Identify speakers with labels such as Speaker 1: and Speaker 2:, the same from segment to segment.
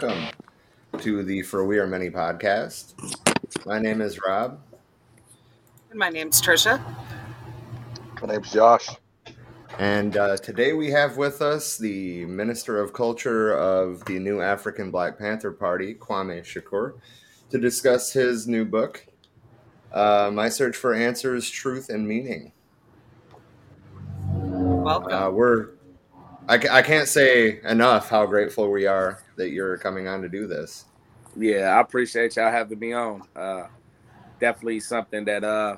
Speaker 1: Hello and welcome to the For We Are Many podcast. My name is Rob.
Speaker 2: And my name's Trisha.
Speaker 3: My name's Josh.
Speaker 1: And uh, today we have with us the Minister of Culture of the new African Black Panther Party, Kwame Shakur, to discuss his new book, uh, My Search for Answers, Truth, and Meaning.
Speaker 2: Welcome.
Speaker 1: Uh, we're I, I can't say enough how grateful we are that you're coming on to do this.
Speaker 4: Yeah, I appreciate y'all having me on. Uh, definitely something that uh,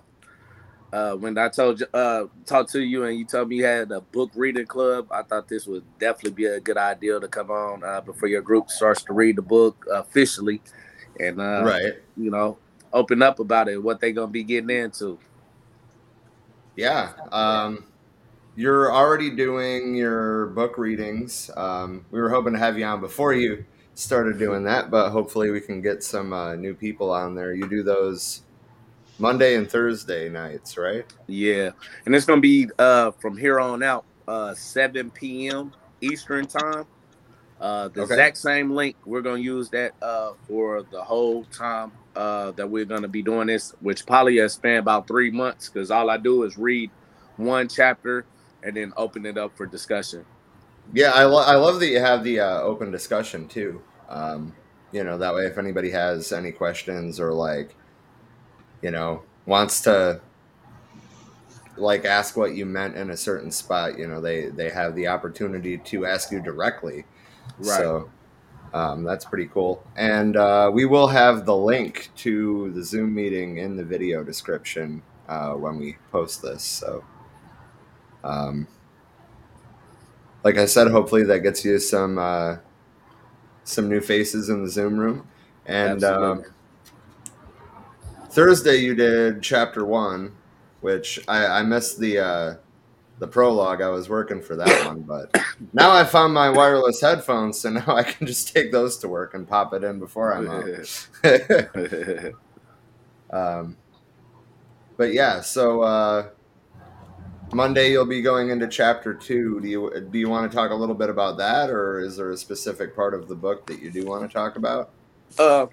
Speaker 4: uh, when I told you uh, talked to you and you told me you had a book reading club, I thought this would definitely be a good idea to come on uh, before your group starts to read the book officially, and uh,
Speaker 1: right.
Speaker 4: you know, open up about it, what they're gonna be getting into.
Speaker 1: Yeah. Um, you're already doing your book readings. Um, we were hoping to have you on before you started doing that, but hopefully we can get some uh, new people on there. You do those Monday and Thursday nights, right?
Speaker 4: Yeah, and it's gonna be uh, from here on out, uh, 7 p.m. Eastern time. Uh, the
Speaker 1: Okay.
Speaker 4: exact same link. We're gonna use that uh, for the whole time uh, that we're gonna be doing this, which probably has spanned about three months. Because all I do is read one chapter and then open it up for discussion.
Speaker 1: Yeah, I, lo- I love that you have the uh, open discussion too. Um, you know, that way if anybody has any questions or like, you know, wants to like ask what you meant in a certain spot, you know, they they have the opportunity to ask you directly. Right. So um, that's pretty cool. And uh, we will have the link to the Zoom meeting in the video description uh, when we post this. So, um, like I said, hopefully that gets you some uh, some new faces in the Zoom room. And um, Thursday you did chapter one, which I, I missed the uh, the prologue. I was working for that one, but now I found my wireless headphones, so now I can just take those to work and pop it in before I'm out. um, but yeah, so uh, Monday you'll be going into chapter two. Do you do you want to talk a little bit about that, or is there a specific part of the book that you do want to talk about?
Speaker 4: Uh,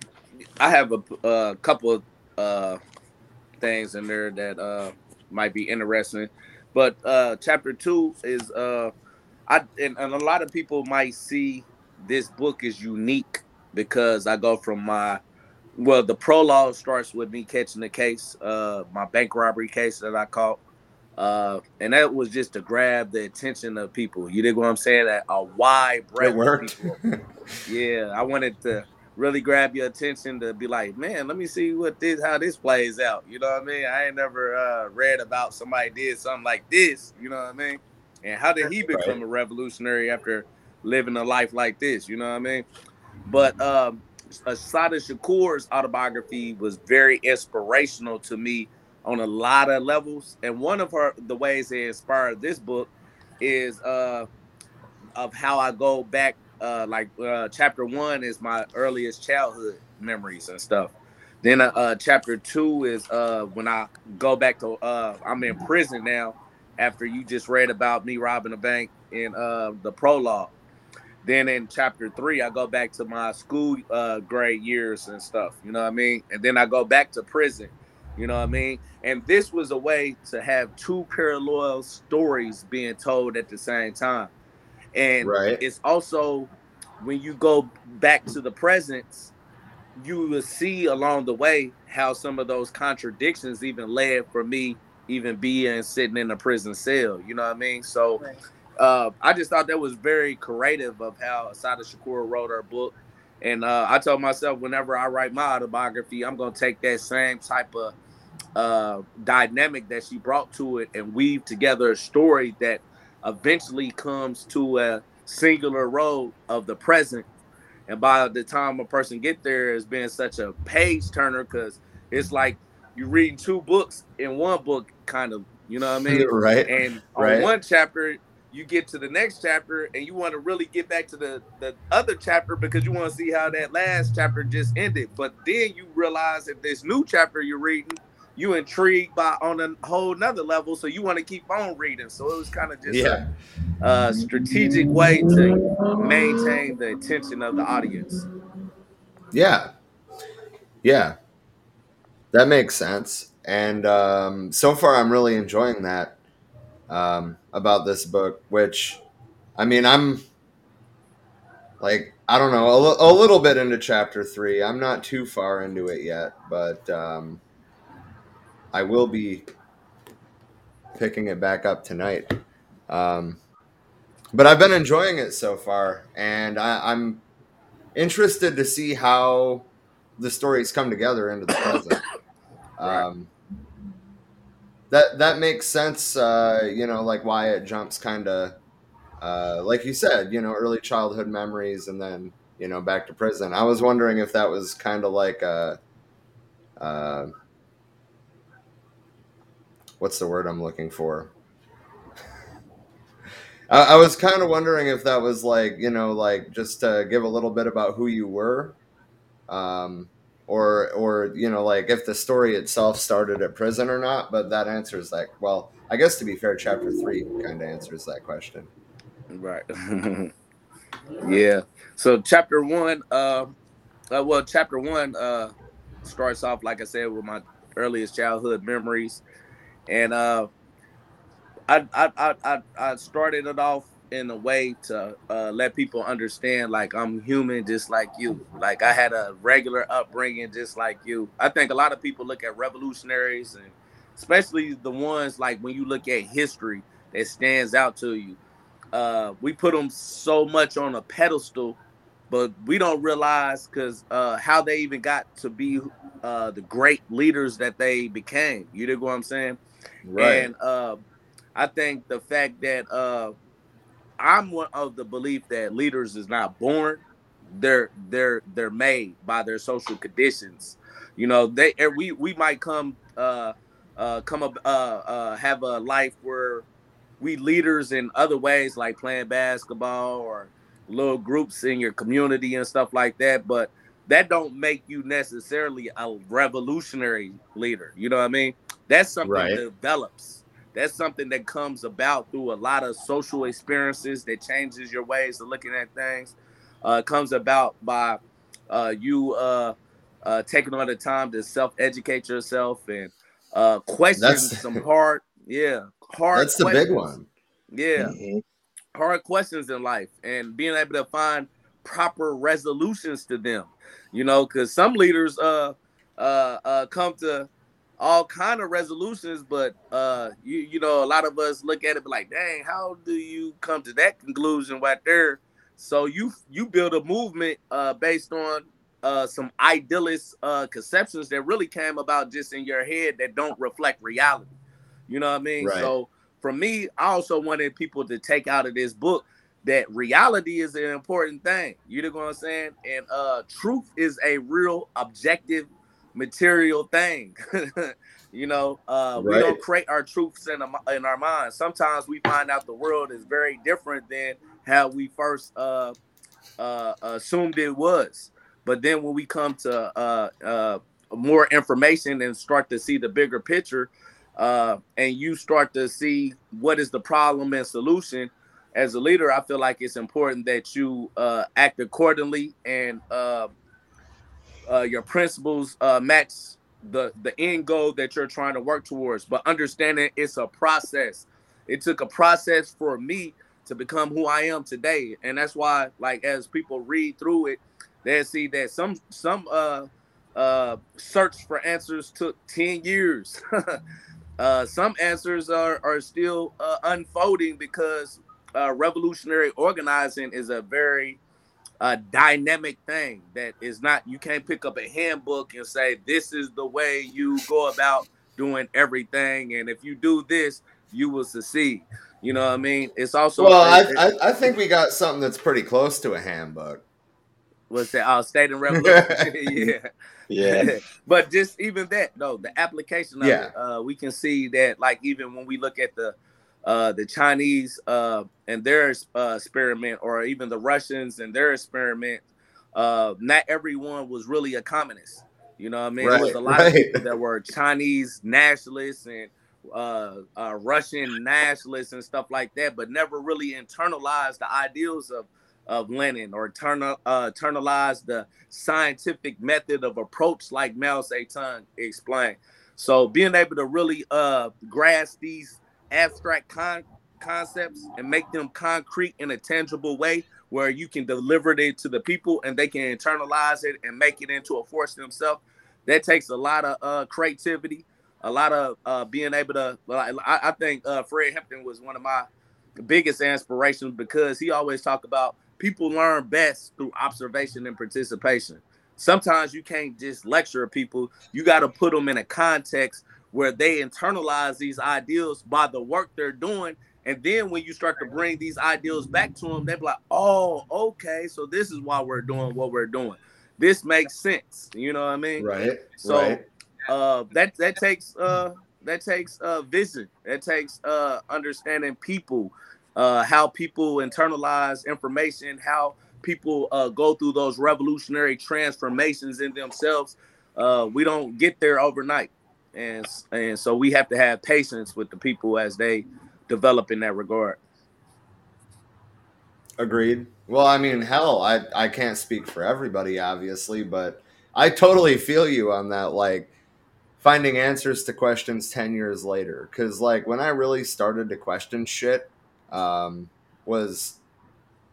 Speaker 4: I have a, a couple of uh, things in there that uh, might be interesting, but uh, chapter two is uh, I and, and a lot of people might see this book is unique because I go from my well, the prologue starts with me catching the case, uh, my bank robbery case that I caught. Uh, and that was just to grab the attention of people. You dig what I'm saying? That a wide breadth
Speaker 1: It worked.
Speaker 4: Yeah, I wanted to really grab your attention to be like, man, let me see what this how this plays out. You know what I mean? I ain't never uh, read about somebody did something like this. You know what I mean? And how did he become a revolutionary after living a life like this? You know what I mean? But um, Assata Shakur's autobiography was very inspirational to me on a lot of levels. And one of her the ways that inspired this book is uh, of how I go back. Uh, like uh, chapter one is my earliest childhood memories and stuff. Then uh, uh, chapter two is uh, when I go back to uh, I'm in prison now after you just read about me robbing a bank in uh, the prologue. Then in chapter three, I go back to my school uh, grade years and stuff. You know what I mean? And then I go back to prison. You know what I mean? And this was a way to have two parallel stories being told at the same time. And
Speaker 1: Right.
Speaker 4: it's also when you go back to the presence, you will see along the way how some of those contradictions even led for me even being sitting in a prison cell. You know what I mean? So uh, I just thought that was very creative of how Assata Shakur wrote her book. And uh, I told myself, whenever I write my autobiography, I'm going to take that same type of uh, dynamic that she brought to it and weave together a story that eventually comes to a singular road of the present. And by the time a person get there, it's been such a page turner because it's like you're reading two books in one book, kind of. You know what I mean?
Speaker 1: right.
Speaker 4: And on
Speaker 1: Right.
Speaker 4: one chapter, you get to the next chapter and you want to really get back to the, the other chapter because you want to see how that last chapter just ended. But then you realize that this new chapter you're reading, you intrigued by on a whole nother level, so you want to keep on reading. So it was kind of just
Speaker 1: Yeah.
Speaker 4: a, a strategic way to maintain the attention of the audience.
Speaker 1: Yeah. Yeah. That makes sense. And um, so far, I'm really enjoying that um, about this book, which, I mean, I'm like, I don't know, a, little bit into chapter three. I'm not too far into it yet, but um, I will be picking it back up tonight. Um, but I've been enjoying it so far, and I, I'm interested to see how the stories come together into the present. Um, that that makes sense. Uh, you know, like why it jumps kind of, uh, like you said, you know, early childhood memories, and then you know back to prison. I was wondering if that was kind of like a, uh, what's the word I'm looking for? I, I was kind of wondering if that was like you know like just to give a little bit about who you were, um, or or you know like if the story itself started at prison or not. But that answers that. Well, I guess to be fair, chapter three kind of answers that question.
Speaker 4: Right. yeah. So chapter one, uh, uh, well, chapter one uh, starts off like I said with my earliest childhood memories, and uh, I, I I I started it off in a way to uh, let people understand like I'm human just like you. Like I had a regular upbringing just like you. I think a lot of people look at revolutionaries and especially the ones like when you look at history that stands out to you uh, we put them so much on a pedestal, but we don't realize because uh, how they even got to be uh, the great leaders that they became. You dig what I'm saying? And uh, I think the fact that uh, I'm one of the belief that leaders is not born; they're they're they're made by their social conditions. You know, they we we might come uh, uh, come up uh, uh, have a life where we leaders in other ways like playing basketball or little groups in your community and stuff like that but that don't make you necessarily a revolutionary leader. You know what i mean that's something
Speaker 1: Right.
Speaker 4: that develops that's something that comes about through a lot of social experiences that changes your ways of looking at things uh, comes about by uh, you uh, uh, taking on the time to self-educate yourself and uh, question
Speaker 1: That's-
Speaker 4: some hard yeah hard
Speaker 1: That's the big one.
Speaker 4: Yeah,
Speaker 3: Mhm.
Speaker 4: hard questions in life and being able to find proper resolutions to them. You know, because some leaders uh uh uh come to all kind of resolutions, but uh you you know a lot of us look at it like, dang, how do you come to that conclusion right there? So you you build a movement uh based on uh some idealist uh conceptions that really came about just in your head that don't reflect reality. You know what I mean?
Speaker 1: Right.
Speaker 4: So for me, I also wanted people to take out of this book that reality is an important thing. You know what I'm saying? And uh truth is a real objective material thing. you know, uh we don't create our truths in, our- in our minds. Sometimes we find out the world is very different than how we first uh uh assumed it was. But then when we come to uh uh more information and start to see the bigger picture, uh, and you start to see what is the problem and solution as a leader i feel like it's important that you uh, act accordingly and uh, your principles uh, match the the end goal that you're trying to work towards. But understanding it's a process. It took a process for me to become who i am today. And that's why like as people read through it they see that some some uh uh search for answers took 10 years. Uh some answers are are still uh, unfolding because uh revolutionary organizing is a very uh dynamic thing that is not you can't pick up a handbook and say this is the way you go about doing everything and if you do this you will succeed you know what i mean it's also
Speaker 1: Well, I,
Speaker 4: it-
Speaker 1: I I think we got something that's pretty close to a handbook.
Speaker 4: what's that uh state and revolution yeah
Speaker 3: Yeah.
Speaker 4: but just even that, though, the application of
Speaker 1: Yeah.
Speaker 4: it, uh, we can see that, like, even when we look at the uh, the Chinese uh, and their uh, experiment, or even the Russians and their experiment, uh, not everyone was really a communist. You know what I mean?
Speaker 1: Right,
Speaker 4: there was a lot
Speaker 1: right.
Speaker 4: of people that were Chinese nationalists and uh, uh, Russian nationalists and stuff like that, but never really internalized the ideals of of Lenin or turn, uh, internalized the scientific method of approach, like Mao Zedong explained. So being able to really uh, grasp these abstract con- concepts and make them concrete in a tangible way where you can deliver it to the people and they can internalize it and make it into a force themselves. That takes a lot of uh, creativity a lot of uh, being able to I, I think uh, fred hampton was one of my biggest inspirations because he always talked about people learn best through observation and participation. Sometimes you can't just lecture people. You got to put them in a context where they internalize these ideals by the work they're doing and then when you start to bring these ideals back to them, they're like, oh, okay, so this is why we're doing what we're doing. This makes sense. You know what I mean?
Speaker 1: Right.
Speaker 4: So
Speaker 1: right.
Speaker 4: uh that that takes uh that takes uh vision. That takes uh understanding people, uh how people internalize information, how people uh go through those revolutionary transformations in themselves. Uh we don't get there overnight. And and so we have to have patience with the people as they develop in that regard.
Speaker 1: Agreed. Well, I mean, hell, I I can't speak for everybody, obviously, but I totally feel you on that. Like finding answers to questions ten years later, because like when I really started to question shit, um, was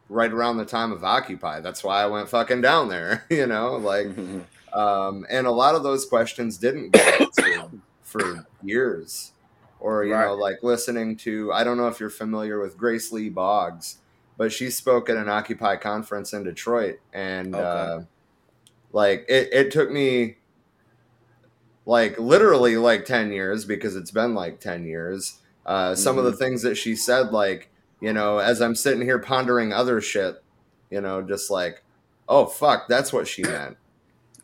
Speaker 1: right around the time of Occupy. That's why I went fucking down there. You know, like, um, and a lot of those questions didn't get answered for years or you
Speaker 4: Right.
Speaker 1: know like listening to i don't know if you're familiar with grace lee boggs but she spoke at an occupy conference in detroit and
Speaker 4: Okay.
Speaker 1: uh, like it, it took me like literally like 10 years because it's been like 10 years uh, some of the things that she said like you know as i'm sitting here pondering other shit you know just like oh fuck that's what she meant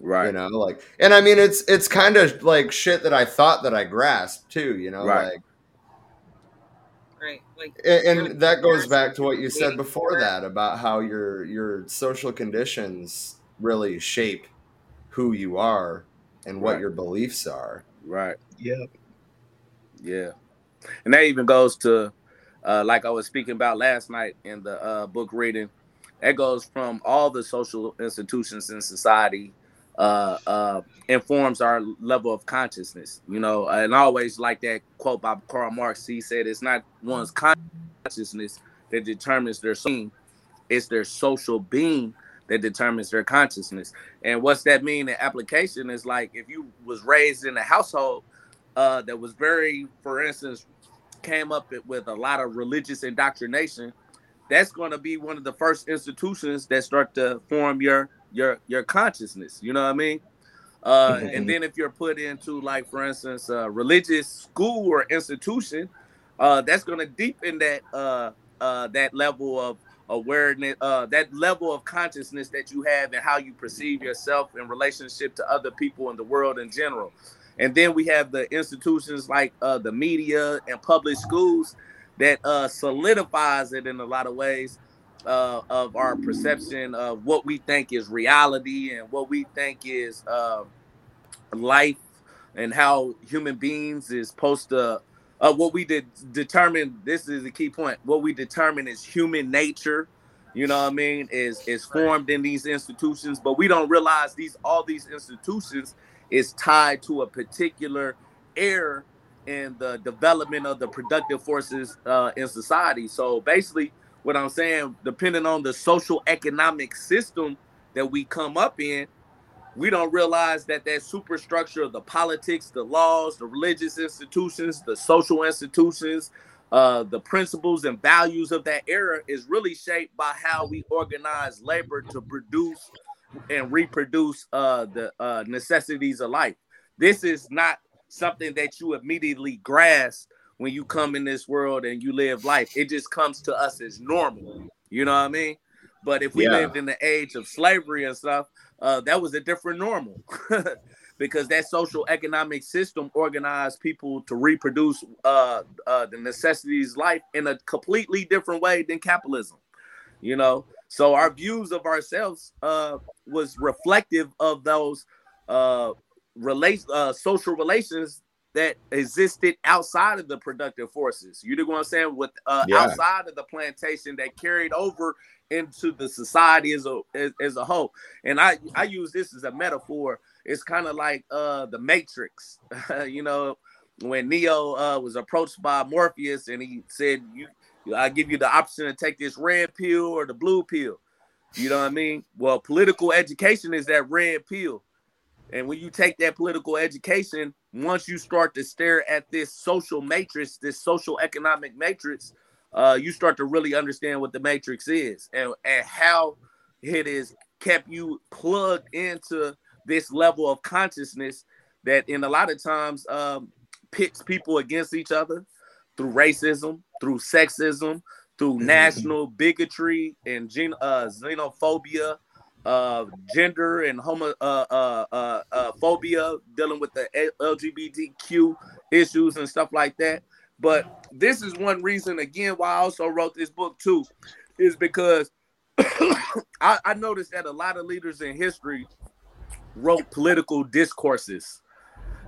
Speaker 4: Right.
Speaker 1: you know like and i mean it's it's kind of like shit that i thought that i grasped too you know
Speaker 4: Right.
Speaker 1: like
Speaker 2: Right. Like
Speaker 1: and, and that goes back to what you said before that about how your your social conditions really shape who you are and what
Speaker 4: Right.
Speaker 1: your beliefs are
Speaker 4: Right.
Speaker 5: Yeah.
Speaker 4: Yeah. And that even goes to uh like I was speaking about last night in the uh book reading. That goes from all the social institutions in society uh uh informs our level of consciousness, you know, and I always like that quote by Karl Marx. He said it's not one's consciousness that determines their being, it's their social being that determines their consciousness. And what's that mean The application is like if you was raised in a household uh, that was very, for instance, came up with a lot of religious indoctrination, that's going to be one of the first institutions that start to form your your your consciousness. You know what I mean? Uh, and then if you're put into like, for instance, a religious school or institution, uh, that's going to deepen that uh, uh, that level of awareness, uh, that level of consciousness that you have and how you perceive yourself in relationship to other people in the world in general. And then we have the institutions like uh, the media and public schools that uh, solidifies it in a lot of ways uh, of our perception of what we think is reality and what we think is uh, life and how human beings is supposed to uh, what we did determine this is the key point what we determine is human nature you know what i mean is is formed in these institutions but we don't realize these all these institutions is tied to a particular error in the development of the productive forces uh, in society. So basically what i'm saying depending on the social economic system that we come up in we don't realize that that superstructure of the politics, the laws, the religious institutions, the social institutions, uh, the principles and values of that era is really shaped by how we organize labor to produce and reproduce uh, the uh, necessities of life. This is not something that you immediately grasp when you come in this world and you live life. It just comes to us as normal. You know what I mean? But if we
Speaker 1: Yeah.
Speaker 4: lived in the age of slavery and stuff, uh, that was a different normal because that social economic system organized people to reproduce uh, uh, the necessities of life in a completely different way than capitalism. You know, so our views of ourselves uh, was reflective of those uh, relate uh, social relations that existed outside of the productive forces. You know what I'm saying? With uh,
Speaker 1: Yeah.
Speaker 4: outside of the plantation that carried over into the society as a as, as a whole. And I I use this as a metaphor. It's kind of like uh the Matrix. you know, when Neo uh was approached by Morpheus and he said, "You, I give you the option to take this red pill or the blue pill." You know what I mean? Well, political education is that red pill. And when you take that political education, once you start to stare at this social matrix, this social economic matrix, uh, you start to really understand what the matrix is and, and how it is kept you plugged into this level of consciousness that in a lot of times um, pits people against each other through racism, through sexism, through
Speaker 1: Mhm.
Speaker 4: national bigotry and gen- uh, xenophobia, uh, gender and homo uh, uh, uh, uh, phobia, dealing with the LGBTQ issues and stuff like that. But this is one reason, again, why I also wrote this book too, is because I, I noticed that a lot of leaders in history wrote political discourses,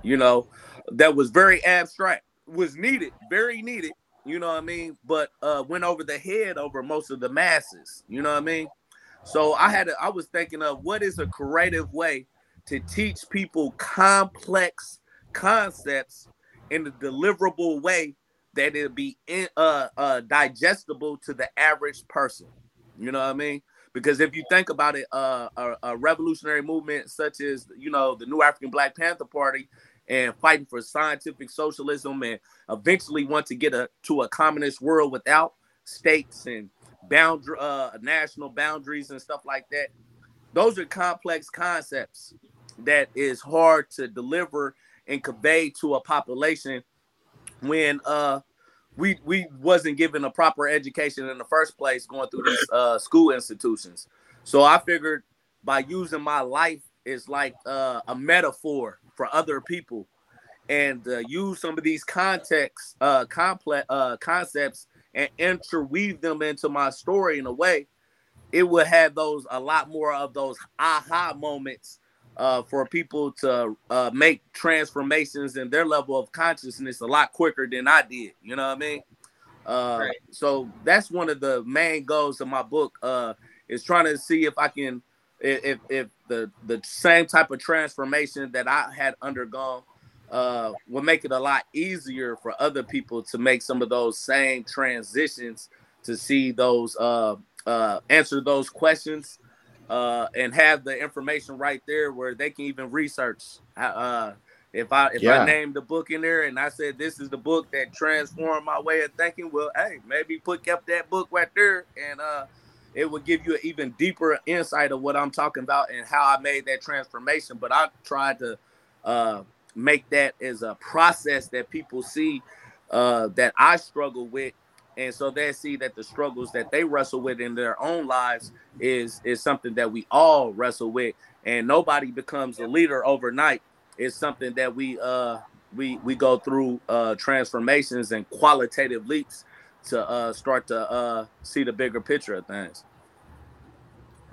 Speaker 4: you know, that was very abstract, was needed, very needed, you know what I mean, but uh went over the head over most of the masses, you know what I mean? So I had to, I was thinking of what is a creative way to teach people complex concepts in a deliverable way that it'll be in, uh, uh, digestible to the average person. You know what I mean? Because if you think about it, uh, a, a revolutionary movement such as you know the New African Black Panther Party and fighting for scientific socialism and eventually want to get a to a communist world without states and boundary uh, national boundaries and stuff like that. Those are complex concepts that is hard to deliver and convey to a population when uh we we wasn't given a proper education in the first place going through these uh school institutions. So I figured by using my life is like uh, a metaphor for other people and uh, use some of these context uh complex uh concepts and interweave them into my story in a way it would have those a lot more of those aha moments uh, for people to uh, make transformations in their level of consciousness a lot quicker than I did. You know what I mean? Uh,
Speaker 2: Right.
Speaker 4: So that's one of the main goals of my book. Uh, is trying to see if I can, if if the the same type of transformation that I had undergone uh, will make it a lot easier for other people to make some of those same transitions to see those uh, uh, answer those questions uh, and have the information right there where they can even research. Uh, if I if
Speaker 1: Yeah.
Speaker 4: I named the book in there and I said this is the book that transformed my way of thinking, well, hey, maybe put kept that book right there and uh, it would give you an even deeper insight of what I'm talking about and how I made that transformation. But I tried to uh, make that as a process that people see uh, that I struggle with, and so they see that the struggles that they wrestle with in their own lives is is something that we all wrestle with, and nobody becomes a leader overnight. It's something that we uh we we go through uh transformations and qualitative leaps to uh start to uh see the bigger picture of things.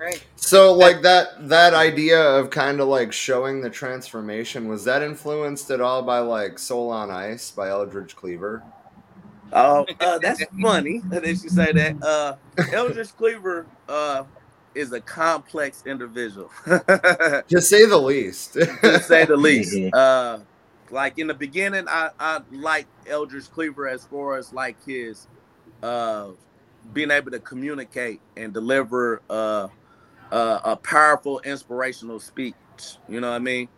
Speaker 2: Right.
Speaker 1: So like that that idea of kind of like showing the transformation was that influenced at all by like Soul on Ice by Eldridge Cleaver?
Speaker 4: Oh, uh, that's funny that you say that. Uh, Eldridge Cleaver uh, is a complex individual, to
Speaker 1: To say the least.
Speaker 4: To say the least. Uh, like in the beginning, I I like Eldridge Cleaver as far as like his uh, being able to communicate and deliver uh, uh, a powerful, inspirational speech. You know what I mean?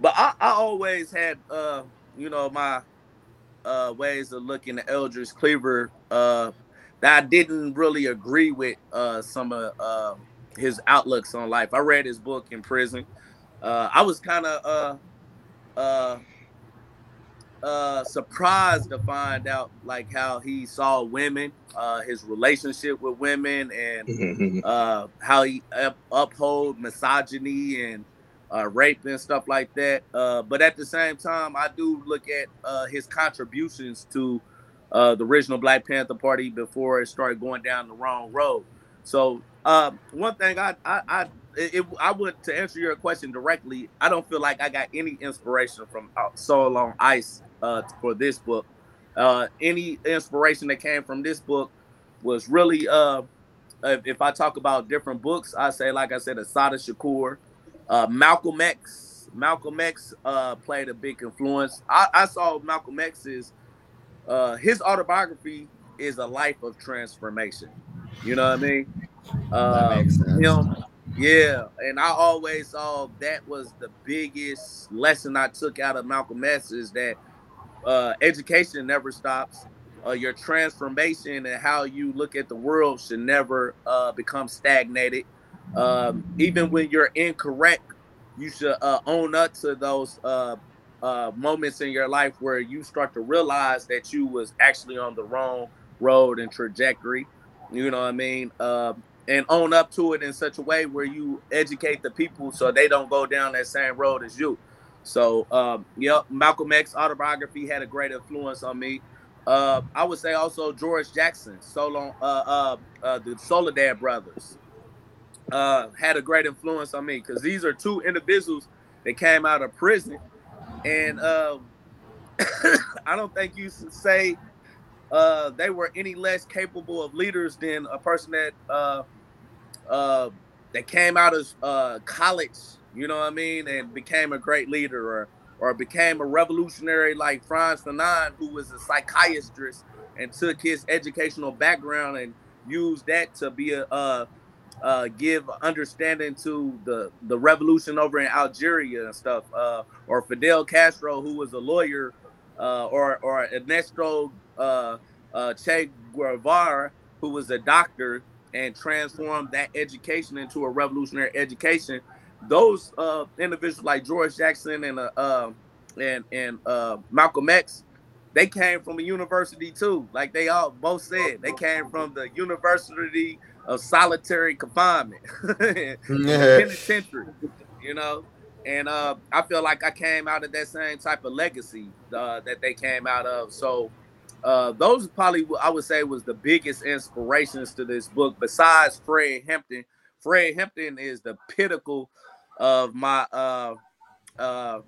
Speaker 4: But I, I always had uh, you know my uh, ways of looking at Eldridge Cleaver uh, that I didn't really agree with uh, some of uh, his outlooks on life. I read his book in prison. I was kind of uh, surprised to find out like how he saw women, uh, his relationship with women, and uh, how he up- uphold misogyny and uh, rape and stuff like that. Uh, but at the same time, I do look at uh, his contributions to uh, the original Black Panther Party before it started going down the wrong road. So uh, one thing I I I it, I would to answer your question directly. I don't feel like I got any inspiration from uh, Soul on Ice uh, for this book. Uh, any inspiration that came from this book was really uh, if I talk about different books, I say like I said, Assata Shakur, uh, Malcolm X. Malcolm X uh, played a big influence. I, I saw Malcolm X's uh, his autobiography is a life of transformation. You know what I mean?
Speaker 1: Sense.
Speaker 4: him, yeah, and I always saw that was the biggest lesson I took out of Malcolm X is that uh, education never stops. Uh, your transformation and how you look at the world should never uh, become stagnated. Um, even when you're incorrect, you should uh, own up to those uh, uh, moments in your life where you start to realize that you was actually on the wrong road and trajectory. You know what I mean? Um, and own up to it in such a way where you educate the people so they don't go down that same road as you. So, um, yep, Malcolm X autobiography had a great influence on me. Uh, I would say also George Jackson, solo, uh, uh, uh, the Soledad brothers, uh, had a great influence on me because these are two individuals that came out of prison, and uh, I don't think you should say uh, they were any less capable of leaders than a person that uh, uh, that came out of college, you know what I mean, and became a great leader, or or became a revolutionary like Frantz Fanon, who was a psychiatrist and took his educational background and used that to be a give understanding to the the revolution over in Algeria and stuff, uh, or Fidel Castro, who was a lawyer, uh, or or Ernesto uh, uh, Che Guevara, who was a doctor and transformed that education into a revolutionary education. Those uh, individuals like George Jackson and uh, uh, and and uh, Malcolm X, they came from a university too. Like they all both said, they came from the University of Solitary Confinement, penitentiary. You know, and uh, I feel like I came out of that same type of legacy uh, that they came out of. So uh, those probably I would say was the biggest inspirations to this book. Besides Fred Hampton, Fred Hampton is the pinnacle of my uh uh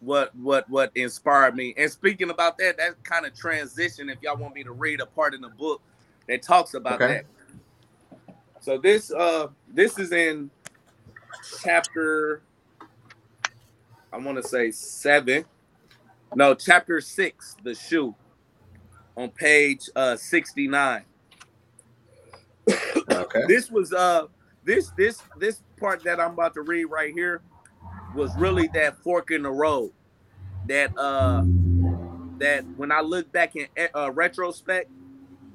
Speaker 4: what what what inspired me. And speaking about that, that kind of transition. If y'all want me to read a part in the book that talks about
Speaker 1: Okay.
Speaker 4: that. So this uh this is in chapter I want to say seven. No, chapter six, the shoe, on page uh 69
Speaker 1: Okay.
Speaker 4: this was uh this this this part that I'm about to read right here was really that fork in the road that uh that when I look back in uh, retrospect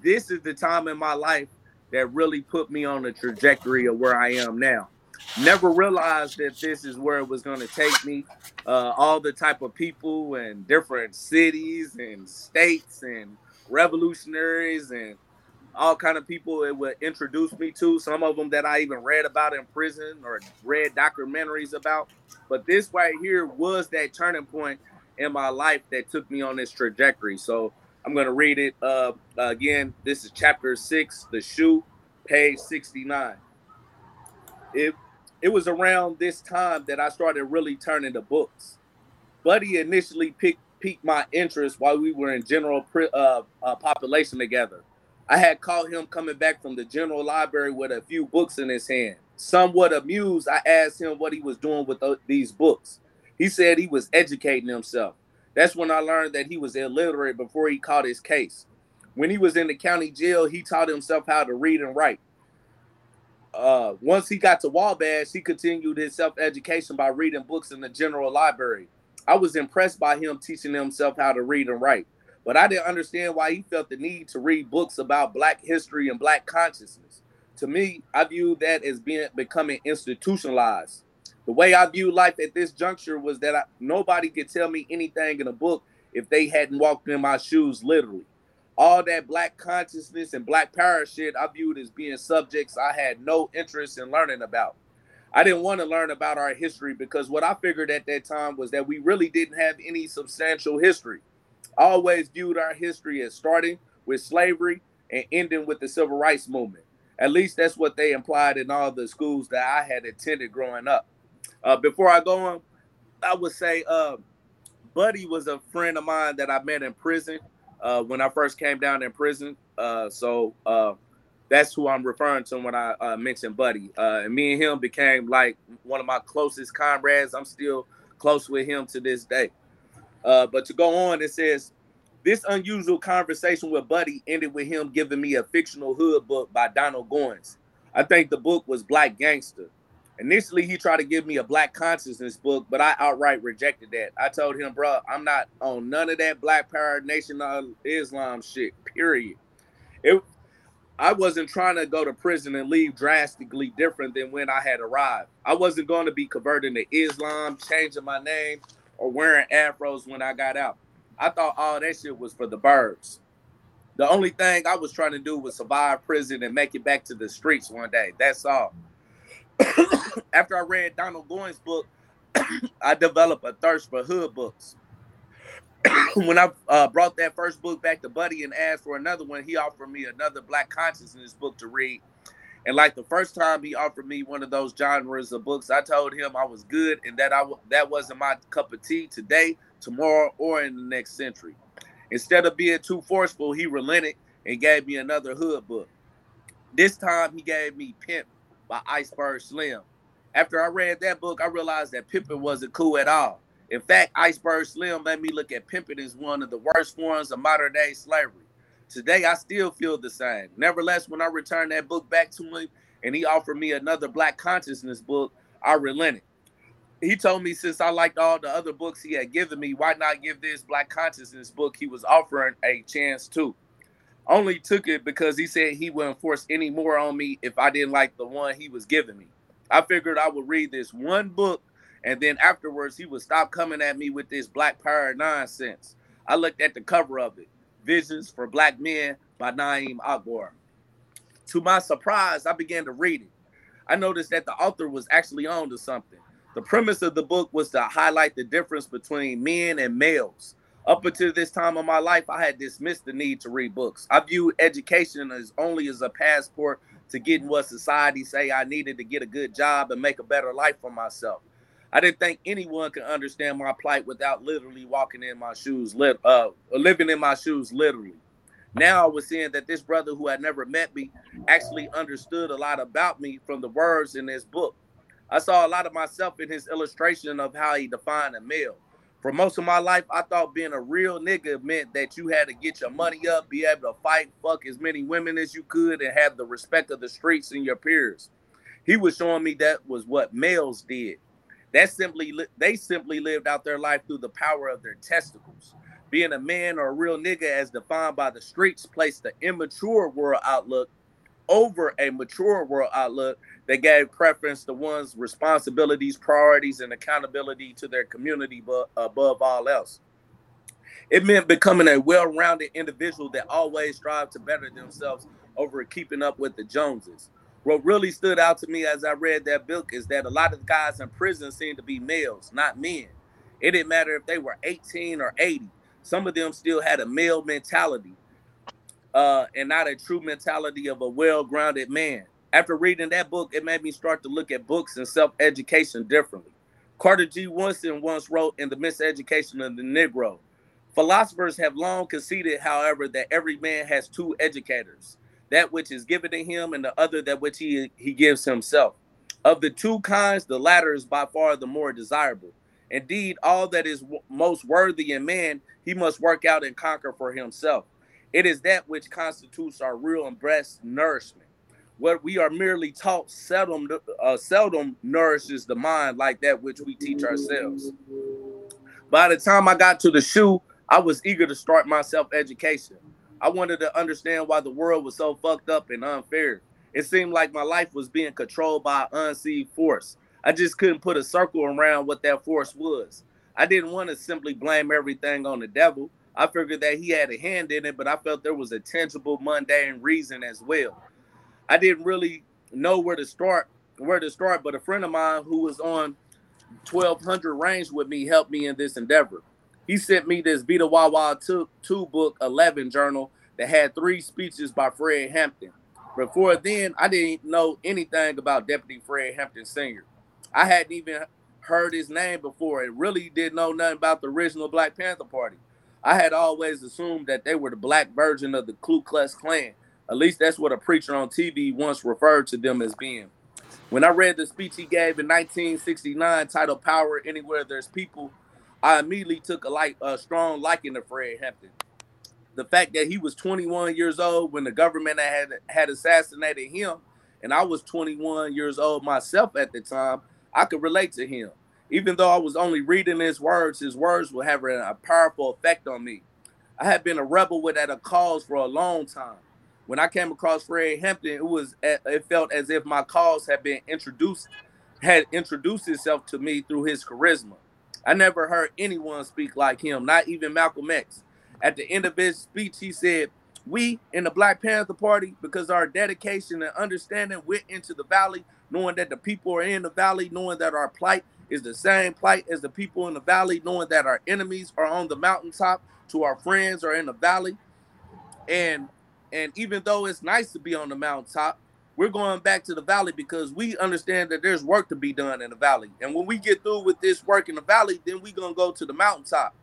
Speaker 4: this is the time in my life that really put me on the trajectory of where I am now. Never realized that this is where it was going to take me uh all the type of people and different cities and states and revolutionaries and all kind of people it would introduce me to some of them that i even read about in prison or read documentaries about. But this right here was that turning point in my life that took me on this trajectory. So i'm to read it uh again. This is chapter six the shoe page 69 it it was around this time that i started really turning to books. Buddy initially picked piqued my interest while we were in general uh, uh, population together I had caught him coming back from the general library with a few books in his hand. Somewhat amused, I asked him what he was doing with these books. He said he was educating himself. That's when I learned that he was illiterate before he caught his case. When he was in the county jail, he taught himself how to read and write. Uh, once he got to Wabash, he continued his self education by reading books in the general library. I was impressed by him teaching himself how to read and write but I didn't understand why he felt the need to read books about Black history and Black consciousness. To me, I view that as being becoming institutionalized. The way I view life at this juncture was that I, nobody could tell me anything in a book if they hadn't walked in my shoes, literally. All that Black consciousness and Black power shit I viewed as being subjects I had no interest in learning about. I didn't want to learn about our history because what I figured at that time was that we really didn't have any substantial history. Always viewed our history as starting with slavery and ending with the civil rights movement. At least that's what they implied in all the schools that I had attended growing up. Uh, before I go on, I would say uh, Buddy was a friend of mine that I met in prison uh, when I first came down in prison. Uh, so uh, that's who I'm referring to when I uh, mentioned Buddy. And me and him became like one of my closest comrades. I'm still close with him to this day. Uh, but to go on, it says this unusual conversation with Buddy ended with him giving me a fictional hood book by Donald Goines. I think the book was Black Gangster. Initially, he tried to give me a Black consciousness book, but I outright rejected that. I told him, bro, I'm not on none of that Black Power Nation of Islam shit. Period. It, I wasn't trying to go to prison and leave drastically different than when I had arrived. I wasn't going to be converting to Islam, changing my name, or wearing afros when I got out. I thought all that shit was for the birds. The only thing I was trying to do was survive prison and make it back to the streets one day. That's all. After I read Donald Goines' book, I developed a thirst for hood books. when I uh, brought that first book back to Buddy and asked for another one, he offered me another Black Consciousness book to read. And like the first time he offered me one of those genres of books, I told him I was good and that I w- that wasn't my cup of tea today, tomorrow, or in the next century. Instead of being too forceful, he relented and gave me another hood book. This time he gave me Pimp by Iceberg Slim. After I read that book, I realized that pimping wasn't cool at all. In fact, Iceberg Slim made me look at pimping as one of the worst forms of modern day slavery. Today, I still feel the same. Nevertheless, when I returned that book back to him and he offered me another Black Consciousness book, I relented. He told me since I liked all the other books he had given me, why not give this Black Consciousness book he was offering a chance too? Only took it because he said he wouldn't force any more on me if I didn't like the one he was giving me. I figured I would read this one book and then afterwards, he would stop coming at me with this black power nonsense. I looked at the cover of it Visions for Black Men by Na'im Akbar. To my surprise, I began to read it. I noticed that the author was actually on to something. The premise of the book was to highlight the difference between men and males. Up until this time of my life, I had dismissed the need to read books. I viewed education as only as a passport to getting what society say I needed to get a good job and make a better life for myself. I didn't think anyone could understand my plight without literally walking in my shoes, lit, uh, living in my shoes, literally. Now I was seeing that this brother who had never met me actually understood a lot about me from the words in this book. I saw a lot of myself in his illustration of how he defined a male. For most of my life, I thought being a real nigga meant that you had to get your money up, be able to fight, fuck as many women as you could, and have the respect of the streets and your peers. He was showing me that was what males did. That simply they simply lived out their life through the power of their testicles. Being a man or a real nigga, as defined by the streets, placed the immature world outlook over a mature world outlook that gave preference to one's responsibilities, priorities, and accountability to their community but above all else. It meant becoming a well-rounded individual that always strived to better themselves over keeping up with the Joneses what really stood out to me as I read that book is that a lot of the guys in prison seemed to be males, not men. It didn't matter if they were 18 or 80. Some of them still had a male mentality uh, and not a true mentality of a well grounded man. After reading that book, it made me start to look at books and self education differently. Carter G. Woodson once wrote in The Miseducation of the Negro Philosophers have long conceded, however, that every man has two educators that which is given to him, and the other that which he he gives himself. Of the two kinds, the latter is by far the more desirable. Indeed, all that is w- most worthy in man, he must work out and conquer for himself. It is that which constitutes our real and best nourishment. What we are merely taught seldom uh, seldom nourishes the mind like that which we teach ourselves. By the time I got to the shoe, I was eager to start my self education. I wanted to understand why the world was so fucked up and unfair. It seemed like my life was being controlled by unseen force. I just couldn't put a circle around what that force was. I didn't want to simply blame everything on the devil. I figured that he had a hand in it, but I felt there was a tangible, mundane reason as well. I didn't really know where to start, where to start, but a friend of mine who was on 1200 range with me helped me in this endeavor he sent me this Vita Wawa two, two book 11 journal that had three speeches by Fred Hampton. before then, I didn't know anything about Deputy Fred Hampton Sr. I hadn't even heard his name before and really didn't know nothing about the original Black Panther Party. I had always assumed that they were the black version of the Ku Klux Klan. At least that's what a preacher on TV once referred to them as being. When I read the speech he gave in 1969 titled Power Anywhere There's People, I immediately took a, like, a strong liking to Fred Hampton. The fact that he was 21 years old when the government had, had assassinated him, and I was 21 years old myself at the time, I could relate to him. Even though I was only reading his words, his words were having a powerful effect on me. I had been a rebel without a cause for a long time. When I came across Fred Hampton, it was it felt as if my cause had been introduced, had introduced itself to me through his charisma. I never heard anyone speak like him, not even Malcolm X. At the end of his speech, he said, We in the Black Panther Party, because our dedication and understanding went into the valley, knowing that the people are in the valley, knowing that our plight is the same plight as the people in the valley, knowing that our enemies are on the mountaintop, to our friends are in the valley. And and even though it's nice to be on the mountaintop, we're going back to the valley because we understand that there's work to be done in the valley. And when we get through with this work in the valley, then we're gonna go to the mountaintop.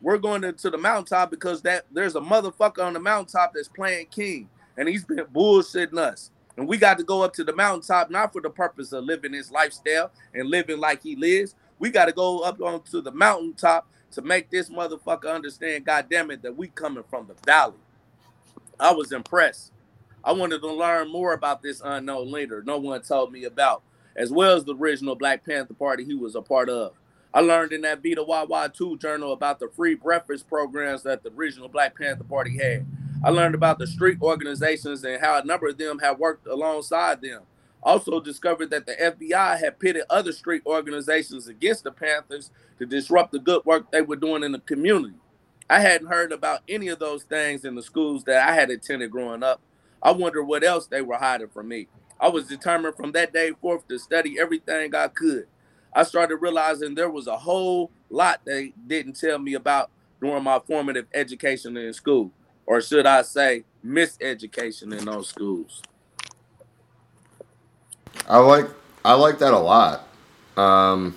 Speaker 4: We're going to, to the mountaintop because that there's a motherfucker on the mountaintop that's playing king, and he's been bullshitting us. And we got to go up to the mountaintop not for the purpose of living his lifestyle and living like he lives. We got to go up onto the mountaintop to make this motherfucker understand, God damn it, that we coming from the valley. I was impressed. I wanted to learn more about this unknown leader no one told me about, as well as the original Black Panther Party he was a part of. I learned in that Vita Wawa 2 journal about the free breakfast programs that the original Black Panther Party had. I learned about the street organizations and how a number of them have worked alongside them. Also discovered that the FBI had pitted other street organizations against the Panthers to disrupt the good work they were doing in the community. I hadn't heard about any of those things in the schools that I had attended growing up. I wonder what else they were hiding from me. I was determined from that day forth to study everything I could. I started realizing there was a whole lot they didn't tell me about during my formative education in school, or should I say, miseducation in those schools.
Speaker 1: I like I like that a lot. Um,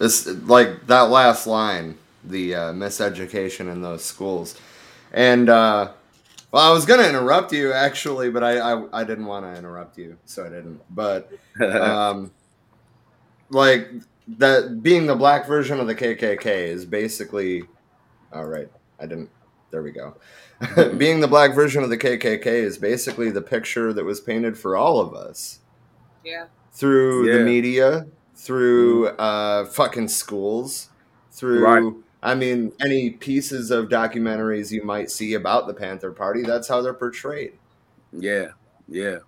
Speaker 1: it's like that last line, the uh, miseducation in those schools, and uh, well, I was gonna interrupt you actually, but I I, I didn't want to interrupt you, so I didn't. But um, like that being the black version of the KKK is basically all right. I didn't. There we go. being the black version of the KKK is basically the picture that was painted for all of us.
Speaker 2: Yeah.
Speaker 1: Through
Speaker 4: Yeah.
Speaker 1: the media, through uh, fucking schools, through.
Speaker 4: Right.
Speaker 1: I mean, any pieces of documentaries you might see about the Panther Party, that's how they're portrayed.
Speaker 4: Yeah, yeah.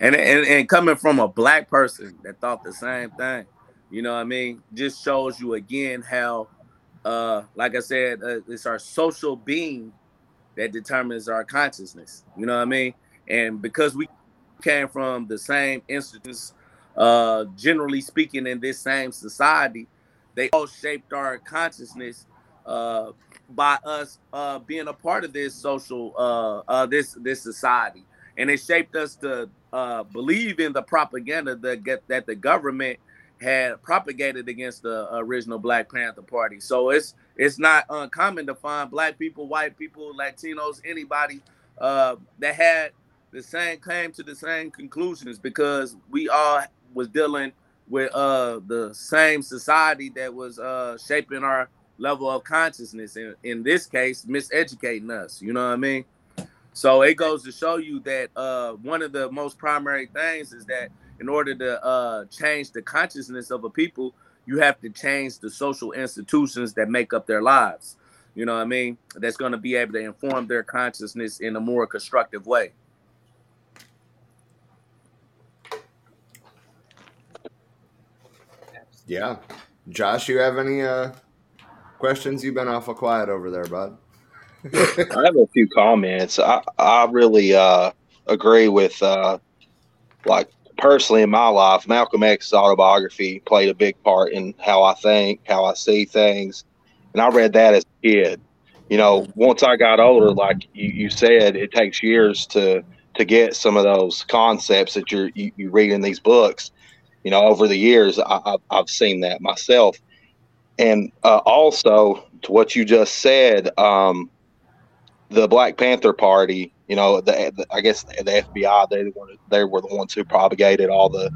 Speaker 4: And, and and coming from a black person that thought the same thing, you know what I mean, just shows you again how, uh, like I said, uh, it's our social being that determines our consciousness. You know what I mean? And because we came from the same institutes, uh, generally speaking, in this same society, they all shaped our consciousness uh, by us uh, being a part of this social, uh, uh, this this society, and it shaped us to uh, believe in the propaganda that get, that the government had propagated against the original Black Panther Party. So it's it's not uncommon to find black people, white people, Latinos, anybody uh, that had the same came to the same conclusions because we all was dealing with uh, the same society that was uh, shaping our level of consciousness. In, in this case, miseducating us. You know what I mean? So it goes to show you that uh, one of the most primary things is that in order to uh, change the consciousness of a people, you have to change the social institutions that make up their lives. You know what I mean? That's going to be able to inform their consciousness in a more constructive way.
Speaker 1: Yeah. Josh, you have any uh, questions? You've been awful quiet over there, bud.
Speaker 3: I have a few comments. I, I really uh, agree with, uh, like, personally in my life, Malcolm X's autobiography played a big part in how I think, how I see things. And I read that as a kid. You know, once I got older, like you, you said, it takes years to, to get some of those concepts that you're, you, you read in these books. You know, over the years, I, have seen that myself. And uh, also, to what you just said, um, the Black Panther Party, you know, the, the, I guess the FBI, they were, they were the ones who propagated all the,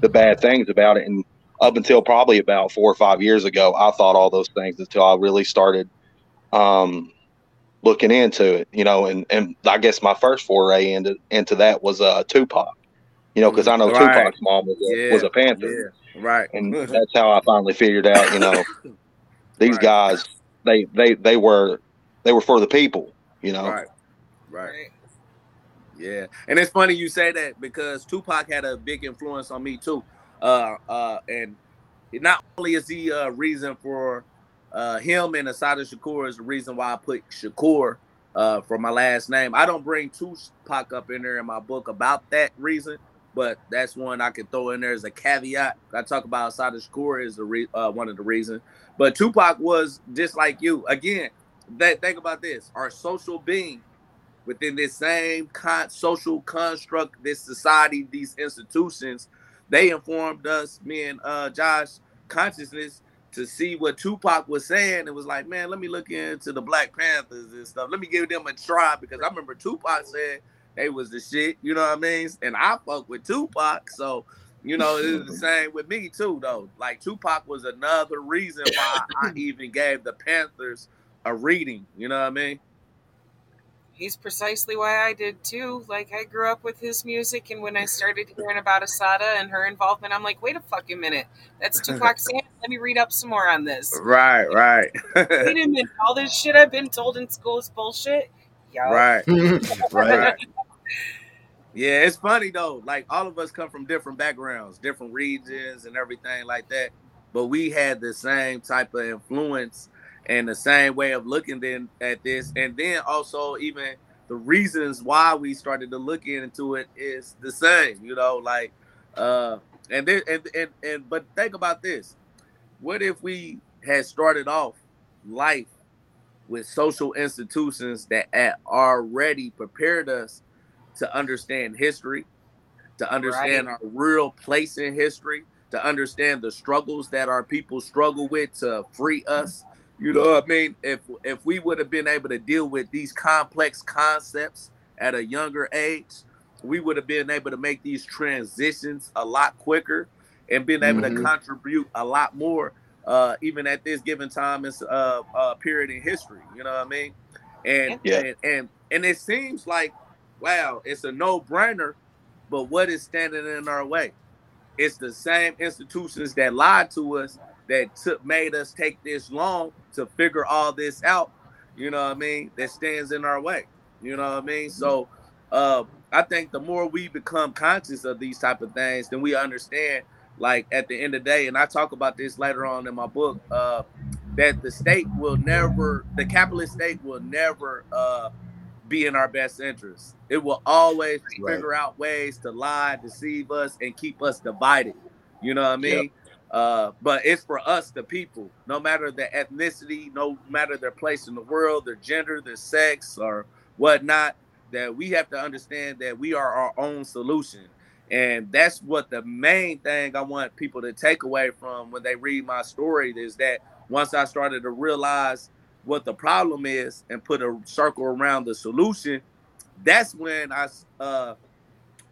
Speaker 3: the bad things about it. And up until probably about four or five years ago, I thought all those things until I really started um, looking into it, you know, and, and I guess my first foray into into that was uh, Tupac, you know, because I know right. Tupac's mom was a, yeah. was a Panther,
Speaker 4: yeah. Right,
Speaker 3: and that's how I finally figured out, you know, these right. guys they they they were they were for the people, you know,
Speaker 4: right, right. Yeah, and it's funny you say that because Tupac had a big influence on me too, uh, uh, and not only is he a reason for uh, him and Assata Shakur is the reason why I put Shakur uh, for my last name. I don't bring Tupac up in there in my book about that reason, but that's one I can throw in there as a caveat. I talk about Assata Shakur is the re- uh, one of the reasons, but Tupac was just like you. Again, that think about this: our social being within this same con- social construct, this society, these institutions, they informed us, me and uh, Josh, consciousness to see what Tupac was saying. It was like, man, let me look into the Black Panthers and stuff. Let me give them a try because I remember Tupac said they was the shit. You know what I mean? And I fuck with Tupac, so you know it's the same with me too, though. Like Tupac was another reason why I even gave the Panthers a reading. You know what I mean?
Speaker 2: he's precisely why I did too. Like I grew up with his music, and when I started hearing about Assata and her involvement, I'm like, wait a fucking minute, that's Tupac Sam. Let me read up some more on this.
Speaker 4: Right, right.
Speaker 2: wait a minute, all this shit I've been told in school is bullshit.
Speaker 4: Yo. Right, right. Yeah, it's funny though. Like all of us come from different backgrounds, different regions, and everything like that. But we had the same type of influence and the same way of looking then at this and then also even the reasons why we started to look into it is the same you know like uh and then and, and and but think about this what if we had started off life with social institutions that had already prepared us to understand history to understand right. our real place in history to understand the struggles that our people struggle with to free us you know what I mean? If if we would have been able to deal with these complex concepts at a younger age, we would have been able to make these transitions a lot quicker and been able mm-hmm. to contribute a lot more, uh, even at this given time and uh, uh, period in history. You know what I mean? And, yeah. and and and it seems like, wow, it's a no brainer, but what is standing in our way? It's the same institutions that lied to us that took made us take this long to figure all this out, you know what I mean, that stands in our way. You know what I mean? So uh, I think the more we become conscious of these type of things, then we understand like at the end of the day, and I talk about this later on in my book, uh, that the state will never, the capitalist state will never uh, be in our best interest. It will always right. figure out ways to lie, deceive us, and keep us divided. You know what I mean? Yep. Uh, but it's for us, the people, no matter their ethnicity, no matter their place in the world, their gender, their sex, or whatnot, that we have to understand that we are our own solution. And that's what the main thing I want people to take away from when they read my story is that once I started to realize what the problem is and put a circle around the solution, that's when I uh,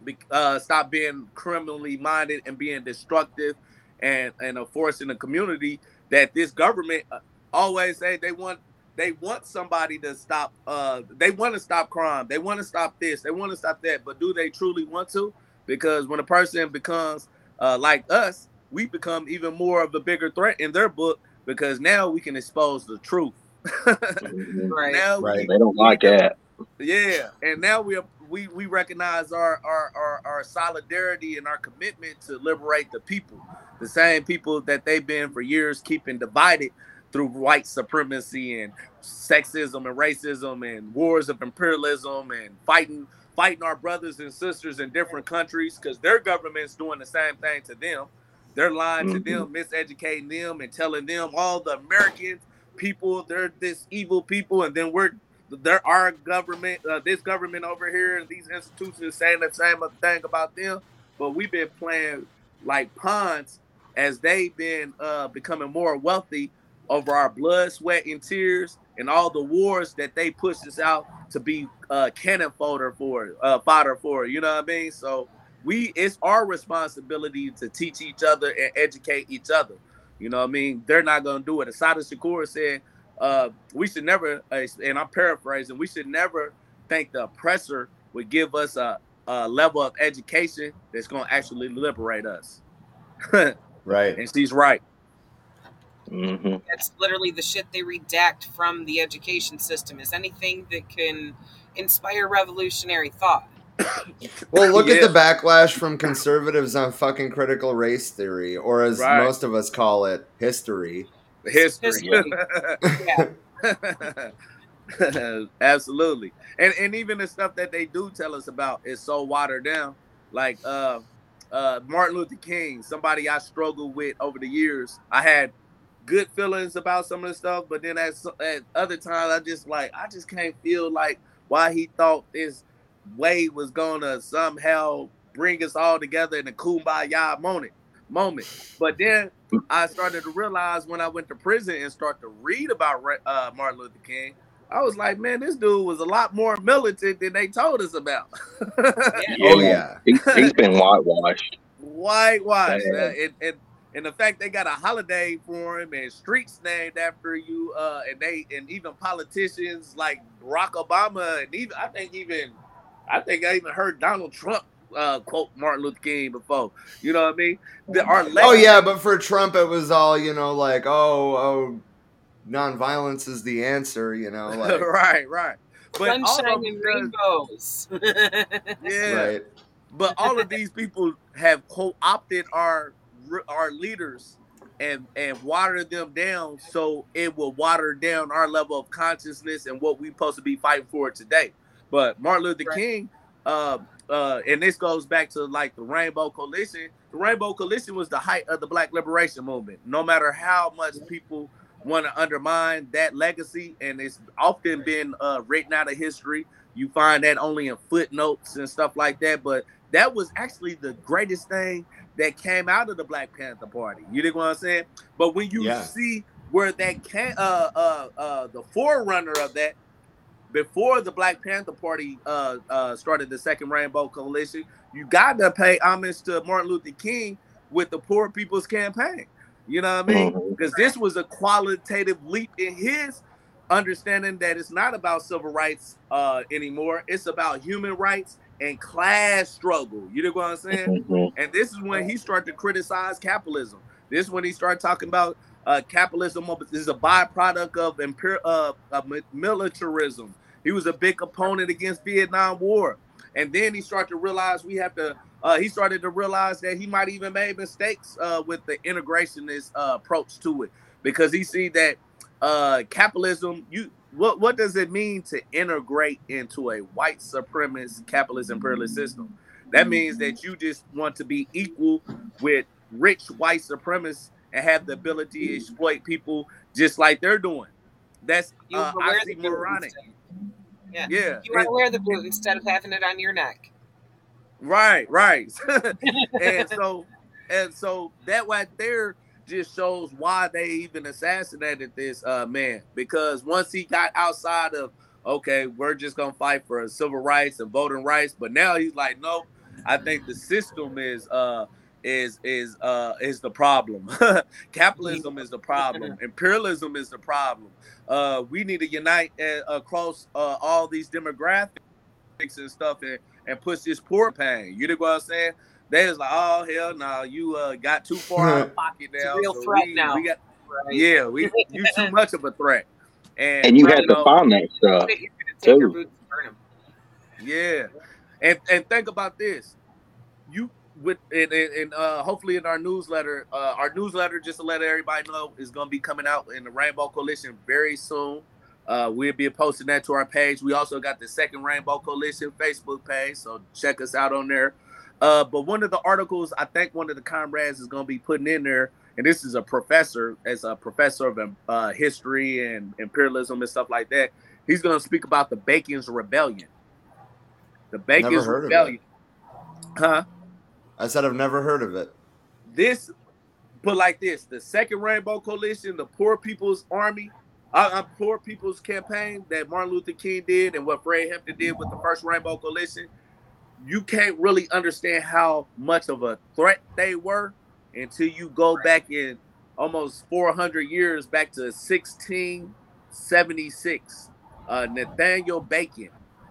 Speaker 4: be, uh, stopped being criminally minded and being destructive and and a force in the community that this government uh, always say they want they want somebody to stop uh they want to stop crime they want to stop this they want to stop that but do they truly want to? Because when a person becomes uh like us we become even more of a bigger threat in their book because now we can expose the truth
Speaker 3: right now right we, they don't like that
Speaker 4: yeah and now we we we recognize our, our our our solidarity and our commitment to liberate the people, the same people that they've been for years keeping divided through white supremacy and sexism and racism and wars of imperialism and fighting fighting our brothers and sisters in different countries because their government's doing the same thing to them. They're lying mm-hmm. to them, miseducating them, and telling them all the American people they're this evil people, and then we're there are government, uh, this government over here, and these institutions saying the same thing about them, but we've been playing like pawns as they've been uh, becoming more wealthy over our blood, sweat, and tears, and all the wars that they pushed us out to be uh, cannon fodder for, uh, fodder for. You know what I mean? So we, it's our responsibility to teach each other and educate each other. You know what I mean? They're not gonna do it. Assata Shakur said, uh, "We should never," uh, and I'm paraphrasing, "We should never think the oppressor would give us a, a level of education that's gonna actually liberate us."
Speaker 1: right.
Speaker 4: And she's right.
Speaker 3: Mm-hmm.
Speaker 2: That's literally the shit they redact from the education system. Is anything that can inspire revolutionary thought.
Speaker 1: Well, look
Speaker 4: Yeah.
Speaker 1: at the backlash from conservatives on fucking critical race theory, or as
Speaker 4: Right.
Speaker 1: most of us call it, history.
Speaker 4: History.
Speaker 2: History.
Speaker 4: Absolutely. And and even the stuff that they do tell us about is so watered down. Like uh uh Martin Luther King, somebody I struggled with over the years. I had good feelings about some of the stuff, but then at, at other times I just like I just can't feel like why he thought this way was gonna somehow bring us all together in a kumbaya moment moment. But then I started to realize when I went to prison and start to read about uh, Martin Luther King, I was like, man, this dude was a lot more militant than they told us about.
Speaker 1: Oh yeah.
Speaker 3: He, he's been whitewashed.
Speaker 4: Whitewashed. Uh, and, and, and the fact they got a holiday for him and streets named after you, uh, and they and even politicians like Barack Obama and even I think even I think I even heard Donald Trump uh, quote Martin Luther King before. You know what I mean? The, our
Speaker 1: Oh yeah, but for Trump, it was all you know, like oh oh, nonviolence is the answer. You know, like
Speaker 4: right, right. But all
Speaker 2: Sunshine
Speaker 4: of
Speaker 2: and rainbows.
Speaker 4: yeah.
Speaker 1: right.
Speaker 4: But all of these people have co-opted our our leaders and and watered them down, so it will water down our level of consciousness and what we're supposed to be fighting for today. But Martin Luther
Speaker 2: Right.
Speaker 4: King, uh, uh, and this goes back to like the Rainbow Coalition. The Rainbow Coalition was the height of the Black Liberation Movement. No matter how much people want to undermine that legacy, and it's often been uh, written out of history. You find that only in footnotes and stuff like that. But that was actually the greatest thing that came out of the Black Panther Party. You dig what I'm saying? But when you
Speaker 1: Yeah.
Speaker 4: see where that came, uh, uh, uh, the forerunner of that, before the Black Panther Party uh, uh, started the Second Rainbow Coalition, you got to pay homage to Martin Luther King with the Poor People's Campaign. You know what I mean? Because this was a qualitative leap in his understanding that it's not about civil rights uh, anymore. It's about human rights and class struggle. You know what I'm saying?
Speaker 3: Mhm.
Speaker 4: And this is when he started to criticize capitalism. This is when he started talking about uh, capitalism is a byproduct of imper- uh, of militarism. He was a big opponent against Vietnam War. And then he started to realize we have to. Uh, he started to realize that he might even made mistakes uh, with the integrationist uh, approach to it because he see that uh, capitalism. You what what does it mean to integrate into a white supremacist capitalist imperialist system? That means that you just want to be equal with rich white supremacists and have the ability to exploit people just like they're doing. That's uh,
Speaker 2: the
Speaker 4: oxymoronic.
Speaker 2: instead. Yeah.
Speaker 4: Yeah,
Speaker 2: You want to wear the boot instead of having it on your neck.
Speaker 4: Right, right. and so and so that right there just shows why they even assassinated this uh man. Because once he got outside of okay, we're just gonna fight for civil rights and voting rights, but now he's like, nope, I think the system is uh is is uh is the problem. Capitalism is the problem. Imperialism is the problem. Uh we need to unite uh, across uh, all these demographics and stuff and and push this poor pain. You know what I'm saying? They was like, oh hell no, you uh got too far out of pocket
Speaker 2: It's a
Speaker 4: now.
Speaker 2: real
Speaker 4: so
Speaker 2: threat
Speaker 4: we,
Speaker 2: now.
Speaker 4: we got
Speaker 2: Right?
Speaker 4: yeah, we you too much of a threat. And,
Speaker 3: And you had to find that stuff.
Speaker 2: You're gonna take your
Speaker 3: too.
Speaker 2: boots and burn 'em.
Speaker 4: Yeah, and and think about this, you with and, and, uh, hopefully in our newsletter, uh, our newsletter just to let everybody know is going to be coming out in the Rainbow Coalition very soon. Uh, we'll be posting that to our page. We also got the Second Rainbow Coalition Facebook page, so check us out on there. Uh, but one of the articles, I think one of the comrades is going to be putting in there, and this is a professor, as a professor of uh, history and imperialism and stuff like that he's going to speak about the Bacon's Rebellion. The Bacon's Rebellion. Huh?
Speaker 1: I said I've never heard of it.
Speaker 4: This put like this: the Second Rainbow Coalition, the Poor People's Army, uh, uh, Poor People's Campaign that Martin Luther King did, and what Fred Hampton did with the First Rainbow Coalition. You can't really understand how much of a threat they were until you go back in almost 400 years back to 1676. Uh, Nathaniel Bacon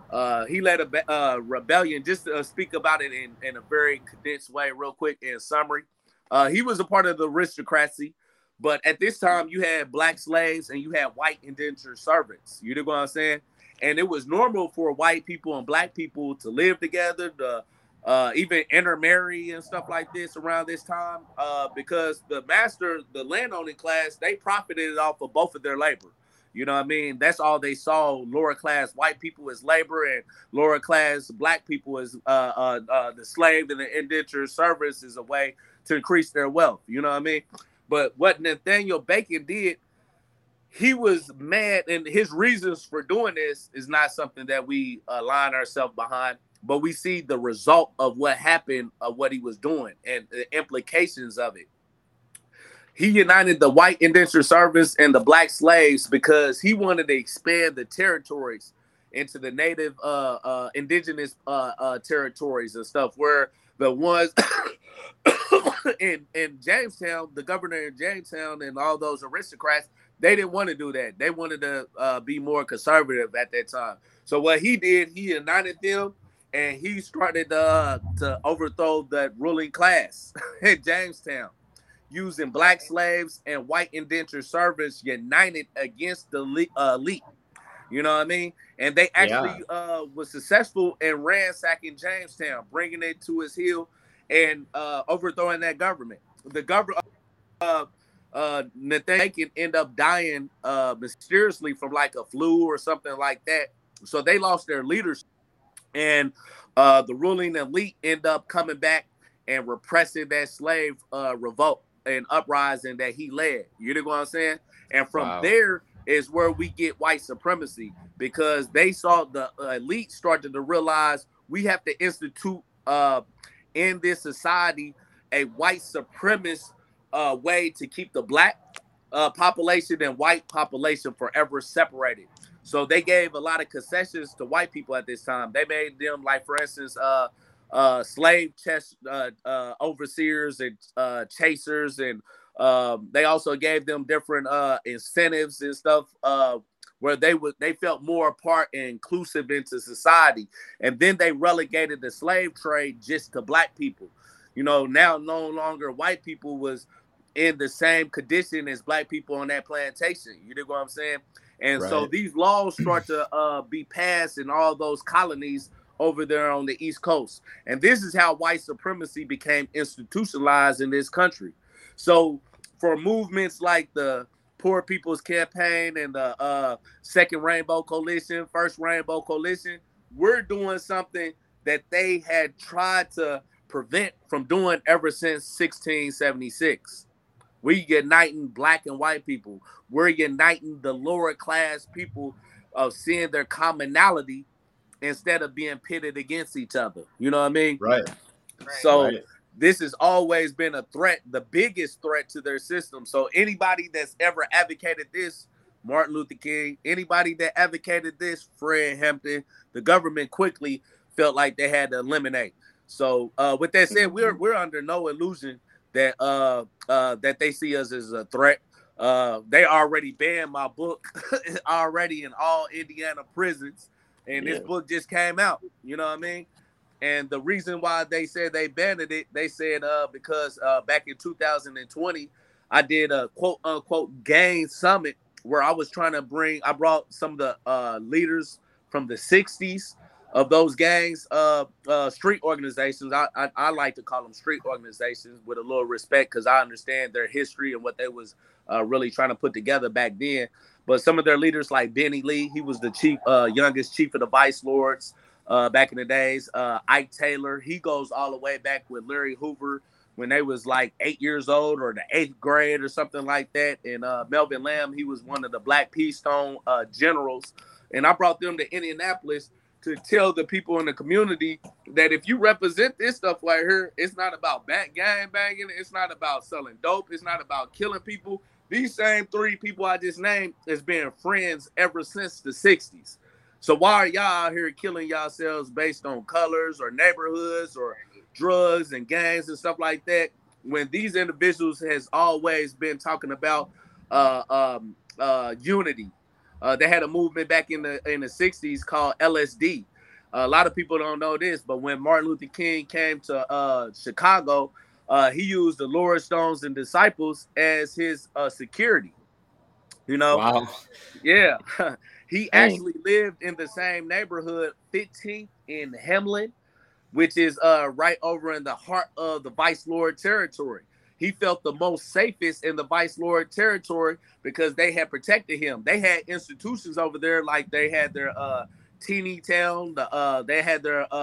Speaker 4: uh, he led a uh, rebellion. Just to uh, speak about it in, in a very condensed way, real quick, in summary. Uh, he was a part of the aristocracy, but at this time you had black slaves and you had white indentured servants. You know what I'm saying? And it was normal for white people and black people to live together, to uh, even intermarry and stuff like this around this time, uh, because the master, the landowning class, they profited off of both of their labor. You know what I mean? That's all they saw lower class white people as labor and lower class black people as uh, uh, uh, the slave and the indentured service is a way to increase their wealth. You know what I mean? But what Nathaniel Bacon did, he was mad, and his reasons for doing this is not something that we align ourselves behind. But we see the result of what happened, of what he was doing, and the implications of it he united the white indentured servants and the black slaves because he wanted to expand the territories into the native uh, uh, indigenous uh, uh territories and stuff where the ones in in Jamestown, the governor in Jamestown and all those aristocrats, they didn't want to do that. They wanted to uh, be more conservative at that time. So what he did, he united them and he started uh, to overthrow the ruling class in Jamestown using black slaves and white indentured servants united against the uh, elite. You know what I mean? And they actually yeah. uh, was successful in ransacking Jamestown, bringing it to its heel and uh, overthrowing that government. The government, uh, uh, Nathaniel can end up dying uh, mysteriously from like a flu or something like that. So they lost their leaders, and uh, the ruling elite end up coming back and repressing that slave uh, revolt and uprising that he led. You know what I'm saying? And from wow. there is where we get white supremacy because they saw the elite started to realize we have to institute uh, in this society a white supremacist uh, way to keep the black uh, population and white population forever separated. So they gave a lot of concessions to white people at this time. They made them like, for instance, uh, uh, slave chest uh, uh, overseers and uh, chasers, and um, they also gave them different uh, incentives and stuff uh, where they would they felt more part and inclusive into society. And then they relegated the slave trade just to black people. You know, now no longer white people was in the same condition as black people on that plantation. You know what I'm saying? And right. so these laws start to uh, be passed in all those colonies over there on the East Coast. And this is how white supremacy became institutionalized in this country. So for movements like the Poor People's Campaign and the uh, Second Rainbow Coalition, First Rainbow Coalition, we're doing something that they had tried to prevent from doing ever since 1676. We're uniting black and white people. We're uniting the lower class people of seeing their commonality instead of being pitted against each other. You know what I mean?
Speaker 1: Right.
Speaker 4: So
Speaker 1: right.
Speaker 4: this has always been a threat, the biggest threat to their system. So anybody that's ever advocated this, Martin Luther King, anybody that advocated this, Fred Hampton, the government quickly felt like they had to eliminate. So uh, with that said, we're we're under no illusion that uh, uh, that they see us as a threat. Uh, they already banned my book already in all Indiana prisons and yeah. this book just came out. You know what I mean? And the reason why they said they banned it, they said uh, because uh, back in 2020, I did a quote unquote gang summit where I was trying to bring, I brought some of the uh, leaders from the 60s of those gangs, uh, uh, street organizations. I, I, I like to call them street organizations with a little respect because I understand their history and what they was uh, really trying to put together back then. But some of their leaders, like Benny Lee, he was the chief, uh, youngest chief of the Vice Lords uh, back in the days. Uh, Ike Taylor, he goes all the way back with Larry Hoover when they was like eight years old or the eighth grade or something like that. And uh, Melvin Lamb, he was one of the Black P Stone uh, generals and I brought them to Indianapolis to tell the people in the community that if you represent this stuff right here, it's not about back gang banging, it's not about selling dope, it's not about killing people. These same three people I just named has been friends ever since the 60s. So why are y'all out here killing yourselves based on colors or neighborhoods or drugs and gangs and stuff like that? When these individuals has always been talking about uh, um, uh, unity. Uh, they had a movement back in the in the '60s called LSD. a lot of people don't know this, but when Martin Luther King came to uh, Chicago, uh, he used the Lords Stones and Disciples as his uh, security. You know,
Speaker 1: Wow.
Speaker 4: yeah. he actually lived in the same neighborhood, 15th in Hamlin, which is uh right over in the heart of the Vice Lord territory. He felt the most safest in the Vice Lord territory because they had protected him. They had institutions over there, like they had their uh teeny town, the uh they had their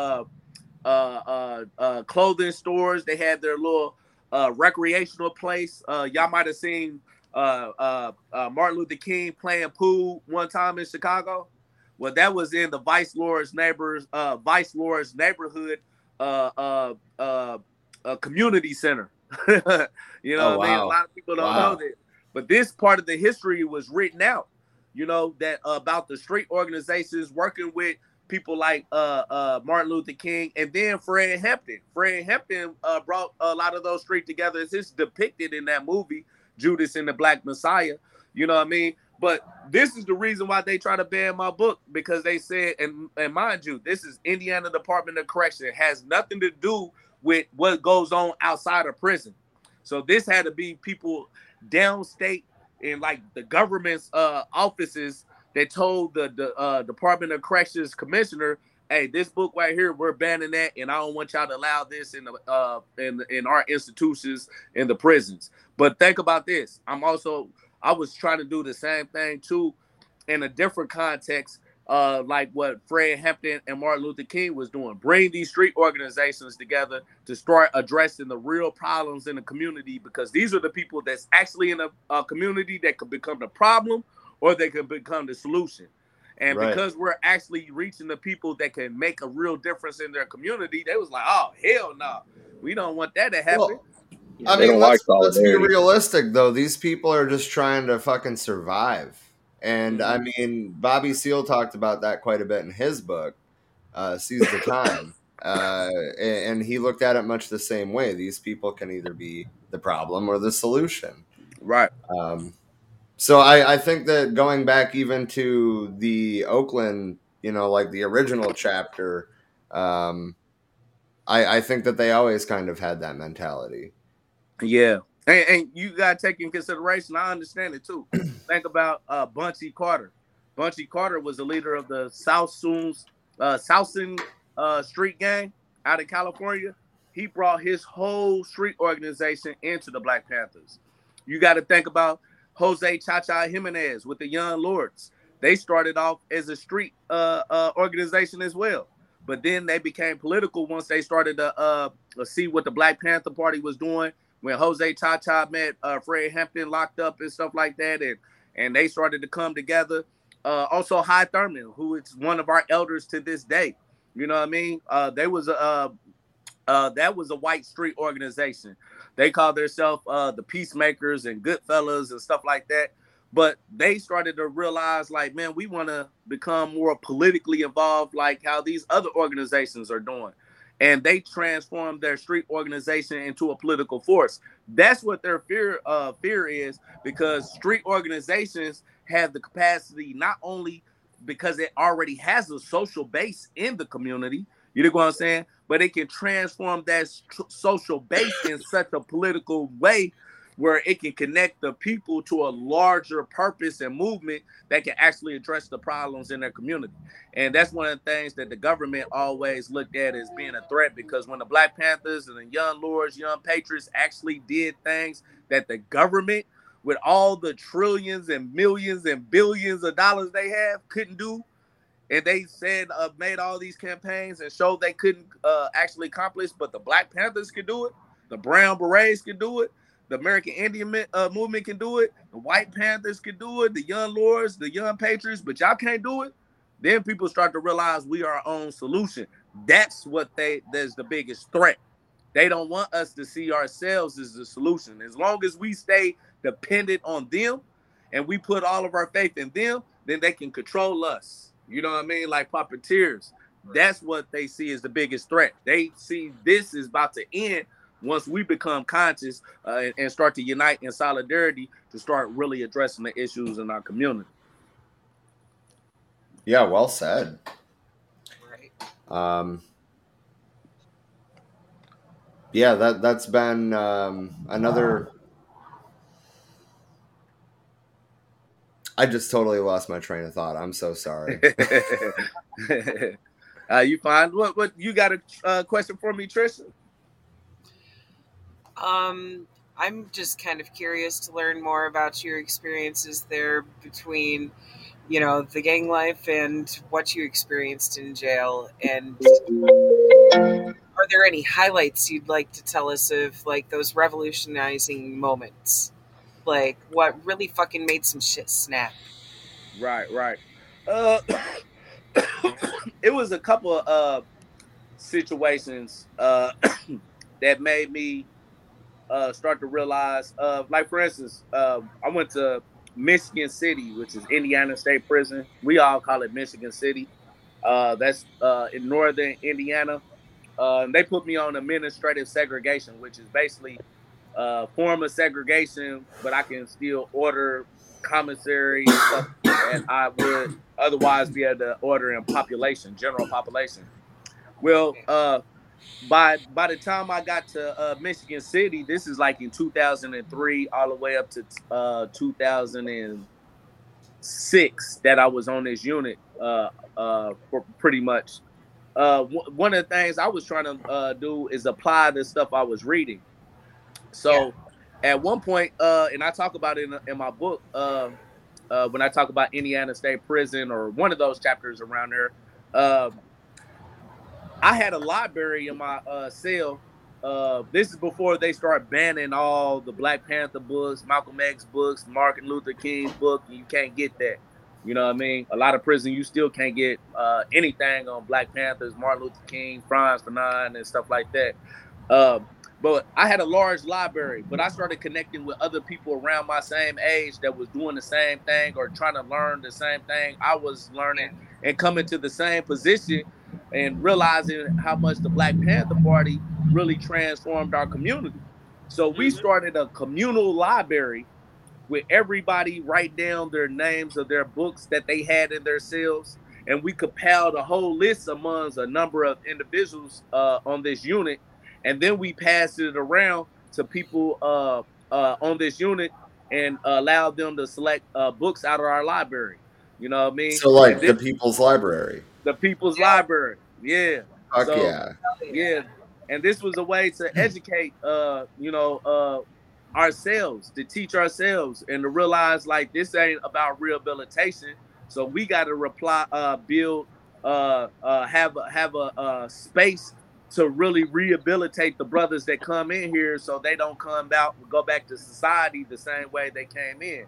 Speaker 4: uh uh uh, clothing stores, they had their little uh recreational place. Uh y'all might have seen uh, uh, uh, Martin Luther King playing pool one time in Chicago. Well, that was in the Vice Lord's neighbors, uh, Vice Lord's neighborhood, uh, uh, uh, uh, community center. you know,
Speaker 1: Oh,
Speaker 4: what I mean, a lot of people don't
Speaker 1: Wow.
Speaker 4: know that, but this part of the history was written out. You know that uh, about the street organizations working with people like uh, uh, Martin Luther King and then Fred Hampton. Fred Hampton uh, brought a lot of those streets together. It's just depicted in that movie. Judas and the Black Messiah. You know what I mean? But this is the reason why they try to ban my book because they said, and, and mind you, this is Indiana Department of Correction. It has nothing to do with what goes on outside of prison. So this had to be people downstate in like the government's uh, offices that told the, the uh, Department of Corrections commissioner, "Hey, this book right here, we're banning that, and I don't want y'all to allow this in the uh, in in our institutions in the prisons." But think about this. I'm also I was trying to do the same thing too in a different context, uh, like what Fred Hampton and Martin Luther King was doing. Bring these street organizations together to start addressing the real problems in the community because these are the people that's actually in a, a community that could become the problem or they can become the solution. And
Speaker 1: Right.
Speaker 4: because we're actually reaching the people that can make a real difference in their community, they was like, "Oh hell no, we don't want that to happen."
Speaker 1: Well, I mean,
Speaker 3: don't like
Speaker 1: let's, let's be realistic though. These people are just trying to fucking survive. And I
Speaker 3: Mm-hmm.
Speaker 1: mean, Bobby Seale talked about that quite a bit in his book, uh, Seize the Time. Uh, and, and he looked at it much the same way. These people can either be the problem or the solution.
Speaker 4: right.
Speaker 1: Um, so I, I think that going back even to the Oakland, you know, like the original chapter, um, I, I think that they always kind of had that mentality.
Speaker 4: Yeah. And, and you got to take in consideration, I understand it too. Think about uh Bunchy Carter. Bunchy Carter was the leader of the Slausons uh Slauson uh street gang out of California. He brought his whole street organization into the Black Panthers. You got to think about Jose Chacha Jimenez with the Young Lords. They started off as a street uh, uh, organization as well, but then they became political once they started to uh, see what the Black Panther Party was doing. When Jose Chacha met uh, Fred Hampton locked up and stuff like that, and and they started to come together. Uh, also, Hy Thurman, who is one of our elders to this day. You know what I mean? Uh, they was a that was a white street organization. They call themselves uh, the Peacemakers and good Goodfellas and stuff like that. But they started to realize, like, man, we want to become more politically involved, like how these other organizations are doing. And they transformed their street organization into a political force. That's what their fear uh, fear is, because street organizations have the capacity not only because it already has a social base in the community. You know what I'm saying? But it can transform that tr- social base in such a political way where it can connect the people to a larger purpose and movement that can actually address the problems in their community. And that's one of the things that the government always looked at as being a threat because when the Black Panthers and the Young Lords, Young Patriots actually did things that the government, with all the trillions and millions and billions of dollars they have, couldn't do, and they said uh, made all these campaigns and showed they couldn't uh, actually accomplish, but the Black Panthers could do it, the Brown Berets could do it, the American Indian uh, movement can do it, the White Panthers can do it, the Young Lords, the Young Patriots, but y'all can't do it. then people start to realize we are our own solution. That's what they that's the biggest threat. They don't want us to see ourselves as the solution. As long as we stay dependent on them and we put all of our faith in them, then they can control us. You know what I mean? Like puppeteers. That's what they see as the biggest threat. They see this is about to end once we become conscious uh, and, and start to unite in solidarity to start really addressing the issues in our community.
Speaker 1: Yeah, well said.
Speaker 2: Right.
Speaker 1: Um, yeah, that that's been um, another. I just totally lost my train of thought. I'm so sorry.
Speaker 4: uh, you find what? What you got a uh, question for me, Trisha?
Speaker 2: Um, I'm just kind of curious to learn more about your experiences there between, you know, the gang life and what you experienced in jail. And are there any highlights you'd like to tell us of like those revolutionizing moments? Like what really fucking made some shit snap?
Speaker 4: Right, right. Uh, it was a couple of uh, situations uh, that made me uh, start to realize, uh, like for instance, uh, I went to Michigan City, which is Indiana State Prison. We all call it Michigan City. Uh, that's uh, in northern Indiana. Uh, they put me on administrative segregation, which is basically a form of segregation, but I can still order commissary and stuff I would otherwise be able to order in population, general population. Well, uh, by by the time I got to uh, Michigan City, this is like in 2003, all the way up to uh, 2006 that I was on this unit uh, uh, for pretty much. Uh, w- one of the things I was trying to uh, do is apply the stuff I was reading. So, yeah. at one point, uh, and I talk about it in, in my book uh, uh, when I talk about Indiana State Prison or one of those chapters around there. Uh, I had a library in my uh, cell. Uh, this is before they start banning all the Black Panther books, Malcolm X books, Martin Luther King's book. You can't get that. You know what I mean? A lot of prison, you still can't get uh, anything on Black Panthers, Martin Luther King, Frantz Fanon, and stuff like that. Uh, but I had a large library, but I started connecting with other people around my same age that was doing the same thing or trying to learn the same thing I was learning and coming to the same position and realizing how much the Black Panther Party really transformed our community. So we mm-hmm. started a communal library with everybody write down their names of their books that they had in their cells. And we compiled a whole list amongst a number of individuals uh, on this unit. And then we passed it around to people uh, uh, on this unit and allowed them to select uh, books out of our library. You know what I mean?
Speaker 1: So, like the People's Library
Speaker 4: the People's yeah. Library. Yeah.
Speaker 1: Fuck so, yeah.
Speaker 4: Yeah. And this was a way to educate, uh, you know, uh, ourselves, to teach ourselves, and to realize like this ain't about rehabilitation. So we got to reply, uh, build, uh, uh, have a, have a, a space to really rehabilitate the brothers that come in here, so they don't come out and go back to society the same way they came in.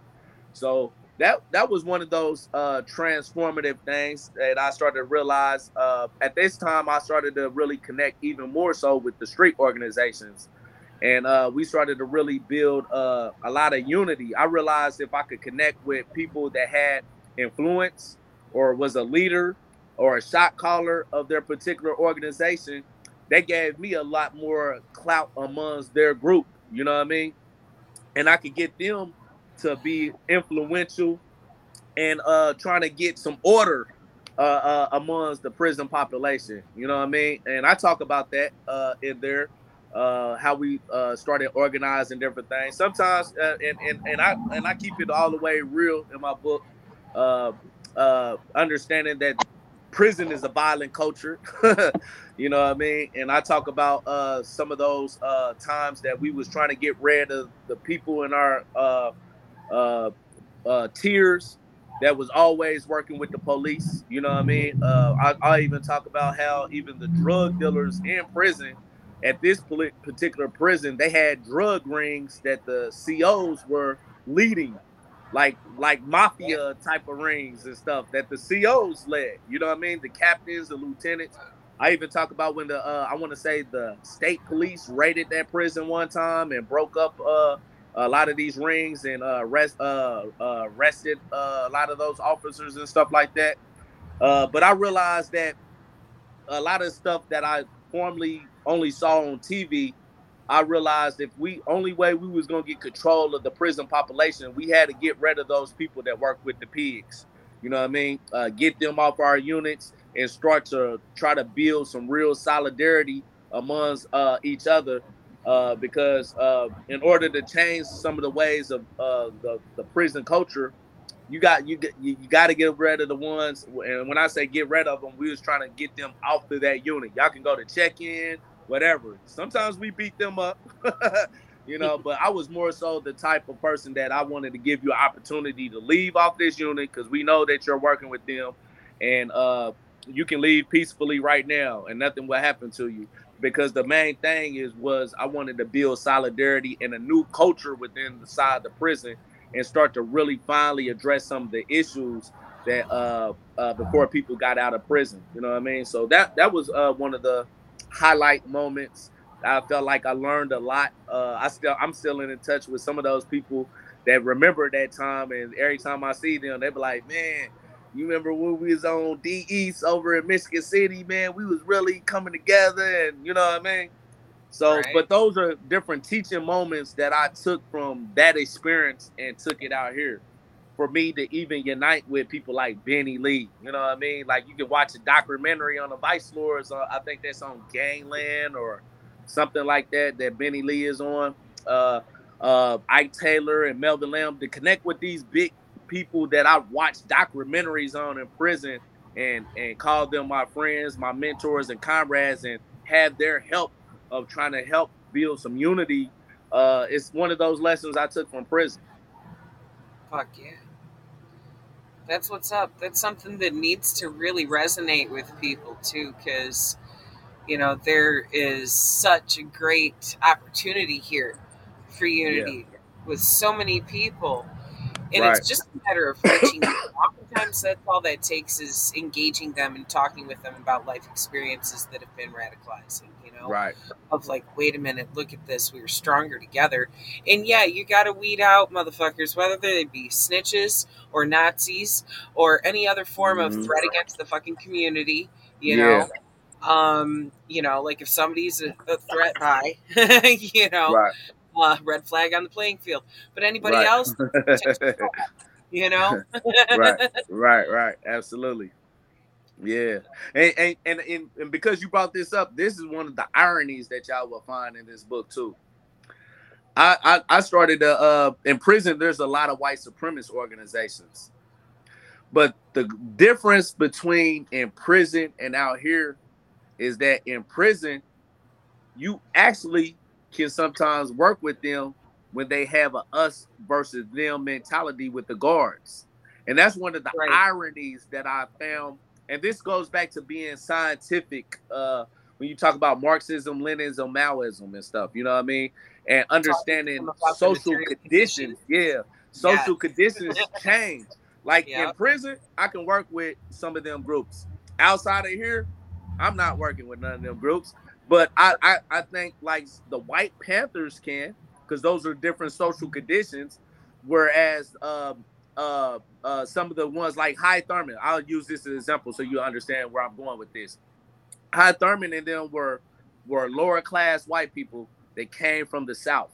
Speaker 4: So that that was one of those uh, transformative things that I started to realize. Uh, at this time, I started to really connect even more so with the street organizations, and uh, we started to really build uh, a lot of unity. I realized if I could connect with people that had influence or was a leader or a shot caller of their particular organization, that gave me a lot more clout amongst their group. You know what I mean? And I could get them to be influential and uh, trying to get some order uh, uh, amongst the prison population. You know what I mean? And I talk about that uh, in there, uh, how we uh, started organizing different things. Sometimes, and, and and I and I keep it all the way real in my book, uh, uh, understanding that prison is a violent culture. you know what I mean? And I talk about uh, some of those uh, times that we was trying to get rid of the people in our uh, uh, uh, tiers that was always working with the police. You know what I mean? Uh, I, I even talk about how even the drug dealers in prison, at this particular prison, they had drug rings that the COs were leading. Like like mafia type of rings and stuff that the COs led. You know what I mean? The captains, the lieutenants. I even talk about when the uh, I want to say the state police raided that prison one time and broke up uh, a lot of these rings and uh, rest, uh, uh, arrested uh, a lot of those officers and stuff like that. Uh, but I realized that a lot of stuff that I formerly only saw on TV, I realized if we only way we was gonna get control of the prison population, we had to get rid of those people that work with the pigs. You know what I mean? Uh, get them off our units and start to try to build some real solidarity amongst uh, each other. Uh, because uh, in order to change some of the ways of uh, the, the prison culture, you got you you, got to get rid of the ones. And when I say get rid of them, we was trying to get them off of that unit. Y'all can go to check in, whatever. Sometimes we beat them up, you know. But I was more so the type of person that I wanted to give you an opportunity to leave off this unit because we know that you're working with them, and uh, you can leave peacefully right now, and nothing will happen to you. Because the main thing is was I wanted to build solidarity and a new culture within the side of the prison and start to really finally address some of the issues that uh, uh, before people got out of prison. You know what I mean? So that that was uh, one of the highlight moments. I felt like I learned a lot. Uh, I still I'm still in touch with some of those people that remember that time, and every time I see them, they be like, "Man, you remember when we was on D East over in Michigan City? Man, we was really coming together, and you know what I mean." So, right. but those are different teaching moments that I took from that experience and took it out here. For me to even unite with people like Benny Lee, you know what I mean? Like you can watch a documentary on the Vice Lords. Uh, I think that's on Gangland or something like that that Benny Lee is on. Uh, uh, Ike Taylor and Melvin Lamb to connect with these big people that I watched documentaries on in prison and and call them my friends, my mentors, and comrades, and have their help of trying to help build some unity. Uh, it's one of those lessons I took from prison.
Speaker 2: Fuck yeah. That's what's up. That's something that needs to really resonate with people too, because, you know, there is such a great opportunity here for unity yeah. with so many people. And right. it's just a matter of reaching them. Oftentimes, that's all that takes is engaging them and talking with them about life experiences that have been radicalizing You know?
Speaker 4: Right.
Speaker 2: Of like, wait a minute, look at this. We were stronger together. And yeah, you got to weed out motherfuckers, whether they be snitches or Nazis or any other form mm-hmm. of threat against the fucking community, you yeah. know? Um, you know, like if somebody's a, a threat by, you know, right. Uh, red flag on the playing field. But anybody right. else, you know?
Speaker 4: right, right, right. Absolutely. Yeah, and, and and, and and because you brought this up, this is one of the ironies that y'all will find in this book too. I I, started to, uh in prison. There's a lot of white supremacist organizations, but the difference between in prison and out here is that in prison, you actually can sometimes work with them when they have a us versus them mentality with the guards, and that's one of the right. ironies that I found and this goes back to being scientific uh, when you talk about Marxism, Leninism, Maoism, and stuff. You know what I mean? And understanding social conditions. Yeah, social yeah. conditions change. Like yeah. in prison, I can work with some of them groups. Outside of here, I'm not working with none of them groups. But I, I, I think like the White Panthers can, because those are different social conditions. Whereas um, uh, uh, some of the ones like Hy Thurman. I'll use this as an example so you understand where I'm going with this. Hy Thurman and them were were lower class white people that came from the South,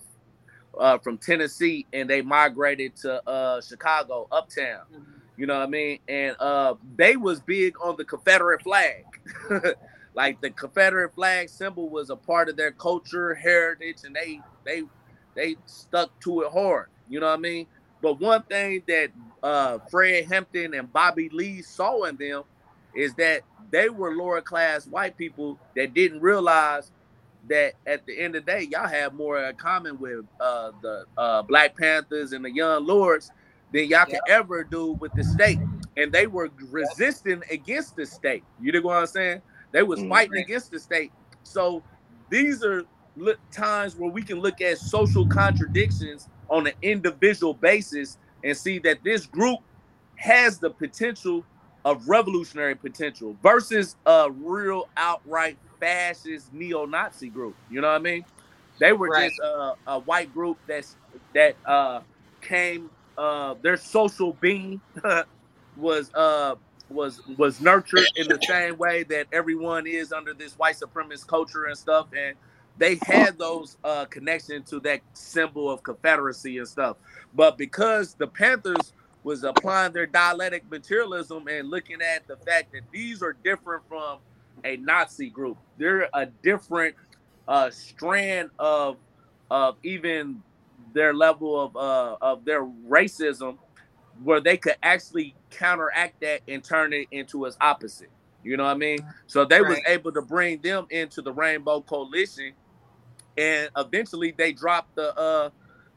Speaker 4: uh, from Tennessee, and they migrated to uh, Chicago, uptown. Mm-hmm. You know what I mean? And uh, they was big on the Confederate flag. like the Confederate flag symbol was a part of their culture, heritage, and they they they stuck to it hard. You know what I mean? But one thing that uh, Fred Hampton and Bobby Lee saw in them is that they were lower class white people that didn't realize that at the end of the day, y'all have more in common with uh, the uh, Black Panthers and the Young Lords than y'all can ever do with the state. And they were resisting against the state. You know what I'm saying? They was mm-hmm. fighting against the state. So these are times where we can look at social contradictions on an individual basis and see that this group has the potential of revolutionary potential versus a real outright fascist neo-Nazi group. You know what I mean? They were
Speaker 2: Right.
Speaker 4: just uh, a white group that's that uh, came. Uh, their social being was uh, was was nurtured in the same way that everyone is under this white supremacist culture and stuff, and they had those uh, connections to that symbol of Confederacy and stuff. But because the Panthers was applying their dialectic materialism and looking at the fact that these are different from a Nazi group, they're a different uh, strand of of even their level of uh, of their racism, where they could actually counteract that and turn it into its opposite. You know what I mean? So they was able to bring them into the Rainbow Coalition, and eventually they dropped the uh,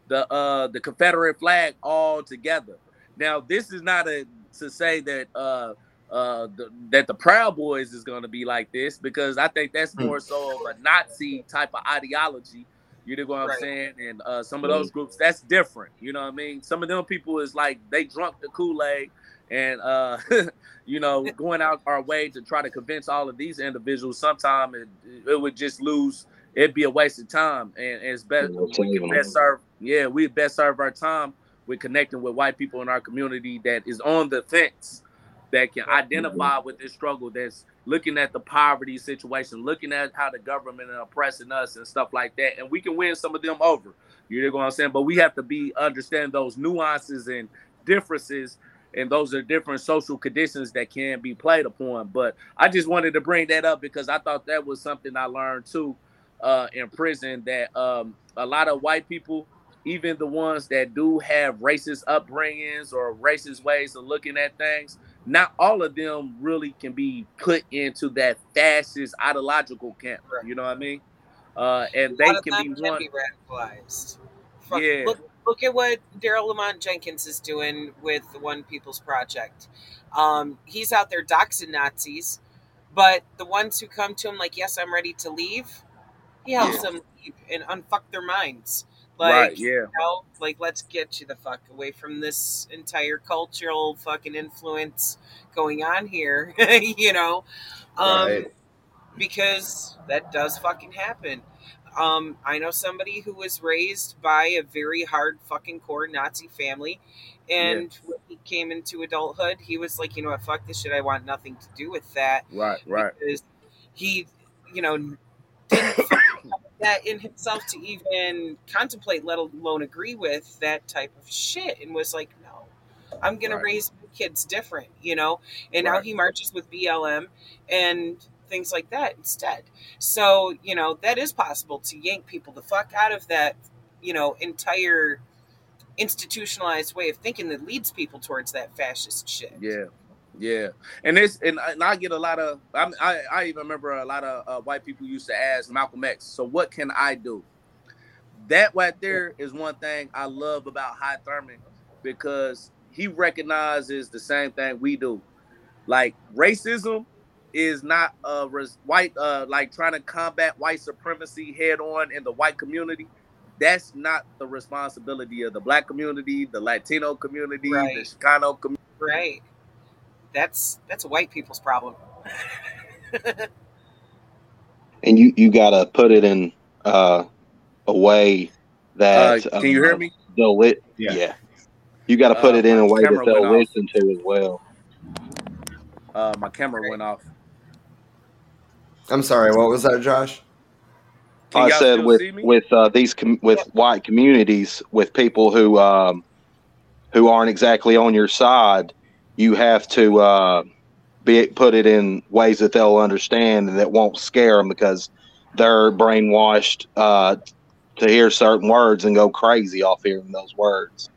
Speaker 4: the uh, the Confederate flag all together. Now, this is not a to say that uh, uh, the, that the Proud Boys is going to be like this because I think that's
Speaker 1: Hmm.
Speaker 4: more so of a Nazi type of ideology. You know what I'm
Speaker 2: Right.
Speaker 4: saying? And uh, some of those groups, that's different. You know what I mean? Some of them people is like they drunk the Kool Aid and uh, you know going out our way to try to convince all of these individuals. Sometimes it, it would just lose. It'd be a waste of time, and, and it's best
Speaker 3: Yeah,
Speaker 4: we can best serve. Yeah, we best serve our time with connecting with white people in our community that is on the fence, that can identify with this struggle, that's looking at the poverty situation, looking at how the government is oppressing us and stuff like that, and we can win some of them over. You know what I'm saying? But we have to be understand those nuances and differences, and those are different social conditions that can be played upon. But I just wanted to bring that up because I thought that was something I learned too uh, in prison that um, a lot of white people, even the ones that do have racist upbringings or racist ways of looking at things, not all of them really can be put into that fascist ideological camp. You know what I mean? Uh, and they can be
Speaker 2: can be radicalized. Fuck,
Speaker 4: Yeah.
Speaker 2: Look, look at what Daryl Lamont Jenkins is doing with the One People's Project. Um, he's out there doxing Nazis, but the ones who come to him like, "Yes, I'm ready to leave," he helps
Speaker 3: Yeah.
Speaker 2: them leave and unfuck their minds. Like,
Speaker 4: right. Yeah.
Speaker 2: you know, like let's get you the fuck away from this entire cultural fucking influence going on here. you know, um,
Speaker 1: Right.
Speaker 2: because that does fucking happen. Um, I know somebody who was raised by a very hard fucking core Nazi family, and when he came into adulthood, he was like, you know what, fuck this shit. I want nothing to do with that
Speaker 4: Right. Right.
Speaker 2: because he, you know, didn't that in himself to even contemplate, let alone agree with that type of shit, and was like, no, I'm gonna
Speaker 4: Right.
Speaker 2: raise kids different, you know. And now he marches with BLM and things like that instead. So you know that is possible to yank people the fuck out of that, you know, entire institutionalized way of thinking that leads people towards that fascist shit.
Speaker 4: Yeah, yeah, and it's and, I- and I get a lot of I I, I even remember a lot of uh, white people used to ask Malcolm X, so what can I do? That right there is one thing I love about Hy Thurman because he recognizes the same thing we do, like racism is not uh res- white uh like trying to combat white supremacy head on in the white community. That's not the responsibility of the black community, the Latino community, the Chicano community.
Speaker 2: Right. That's that's a white people's problem.
Speaker 3: and you you got to put it in uh, a way that
Speaker 4: Uh, can you hear
Speaker 3: uh,
Speaker 4: me?
Speaker 3: they'll lit
Speaker 1: Yeah.
Speaker 3: yeah, you got to put
Speaker 4: Uh,
Speaker 3: it in a way that they'll
Speaker 4: went off.
Speaker 3: listen to as well
Speaker 4: Uh, my camera went off.
Speaker 1: I'm sorry. What was that, Josh?
Speaker 3: I said with with uh, these com- with white communities with people who um, who aren't exactly on your side, you have to uh, be put it in ways that they'll understand and that won't scare them because they're brainwashed uh, to hear certain words and go crazy off hearing those words.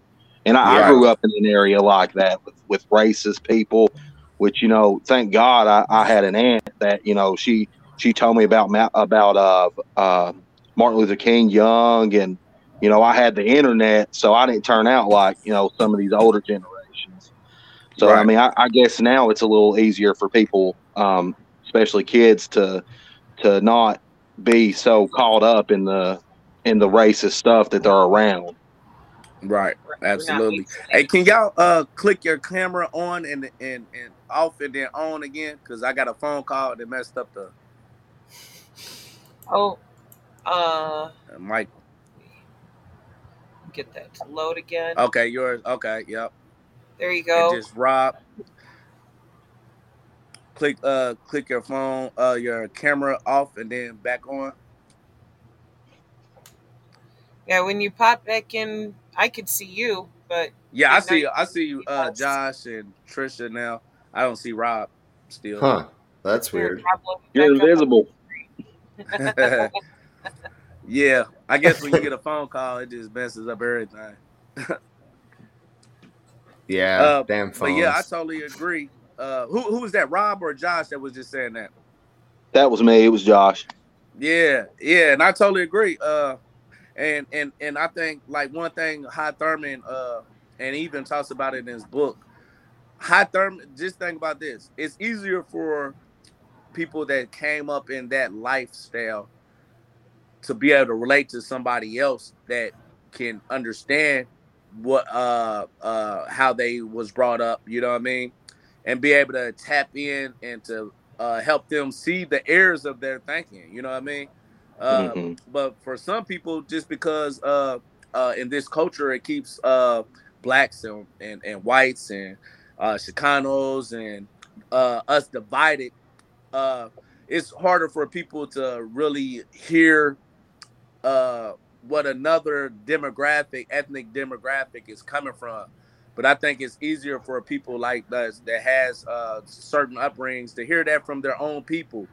Speaker 3: And I, I grew up in an area like that with, with racist people, which you know, thank God I, I had an aunt that you know she she told me about about uh, uh, Martin Luther King Young, and you know I had the internet, so I didn't turn out like you know some of these older generations. So I mean, I, I guess now it's a little easier for people, um, especially kids, to to not be so caught up in the in the racist stuff that they're around.
Speaker 4: Right.
Speaker 2: We're- we're not
Speaker 4: Absolutely. Hey, can y'all uh click your camera on and and and off and then on again? Cause I got a phone call that messed up the
Speaker 2: Oh, uh,
Speaker 4: uh, mic.
Speaker 2: get that to load again.
Speaker 4: Okay, yours. Okay, yep.
Speaker 2: There you
Speaker 4: And
Speaker 2: go.
Speaker 4: just Rob. Click uh click your phone uh your camera off and then back on.
Speaker 2: Yeah, when you pop back in, I could see you, but
Speaker 4: Yeah, I see
Speaker 2: now
Speaker 4: I see you uh Josh and Trisha now. I don't see Rob still.
Speaker 1: Huh. That's weird.
Speaker 3: You're invisible.
Speaker 4: yeah, I guess when you get a phone call, it just messes up everything.
Speaker 1: Yeah.
Speaker 4: Uh,
Speaker 1: damn
Speaker 4: But yeah, I totally agree. Uh, who who was that? Rob or Josh that was just saying that?
Speaker 3: That was me. It was Josh.
Speaker 4: Yeah, yeah, and I totally agree. Uh, and and and I think like one thing, Hy Thurman, uh, and he even talks about it in his book. Hy Thurman, just think about this: it's easier for people that came up in that lifestyle to be able to relate to somebody else that can understand what uh uh how they was brought up you know what i mean and be able to tap in and to uh help them see the errors of their thinking you know what i mean uh
Speaker 3: Mhm.
Speaker 4: but for some people just because uh uh in this culture it keeps uh blacks and and, and whites and uh chicanos and uh us divided uh it's harder for people to really hear uh what another demographic ethnic demographic is coming from. But i think it's easier for people like us that has uh certain upbringings to hear that from their own people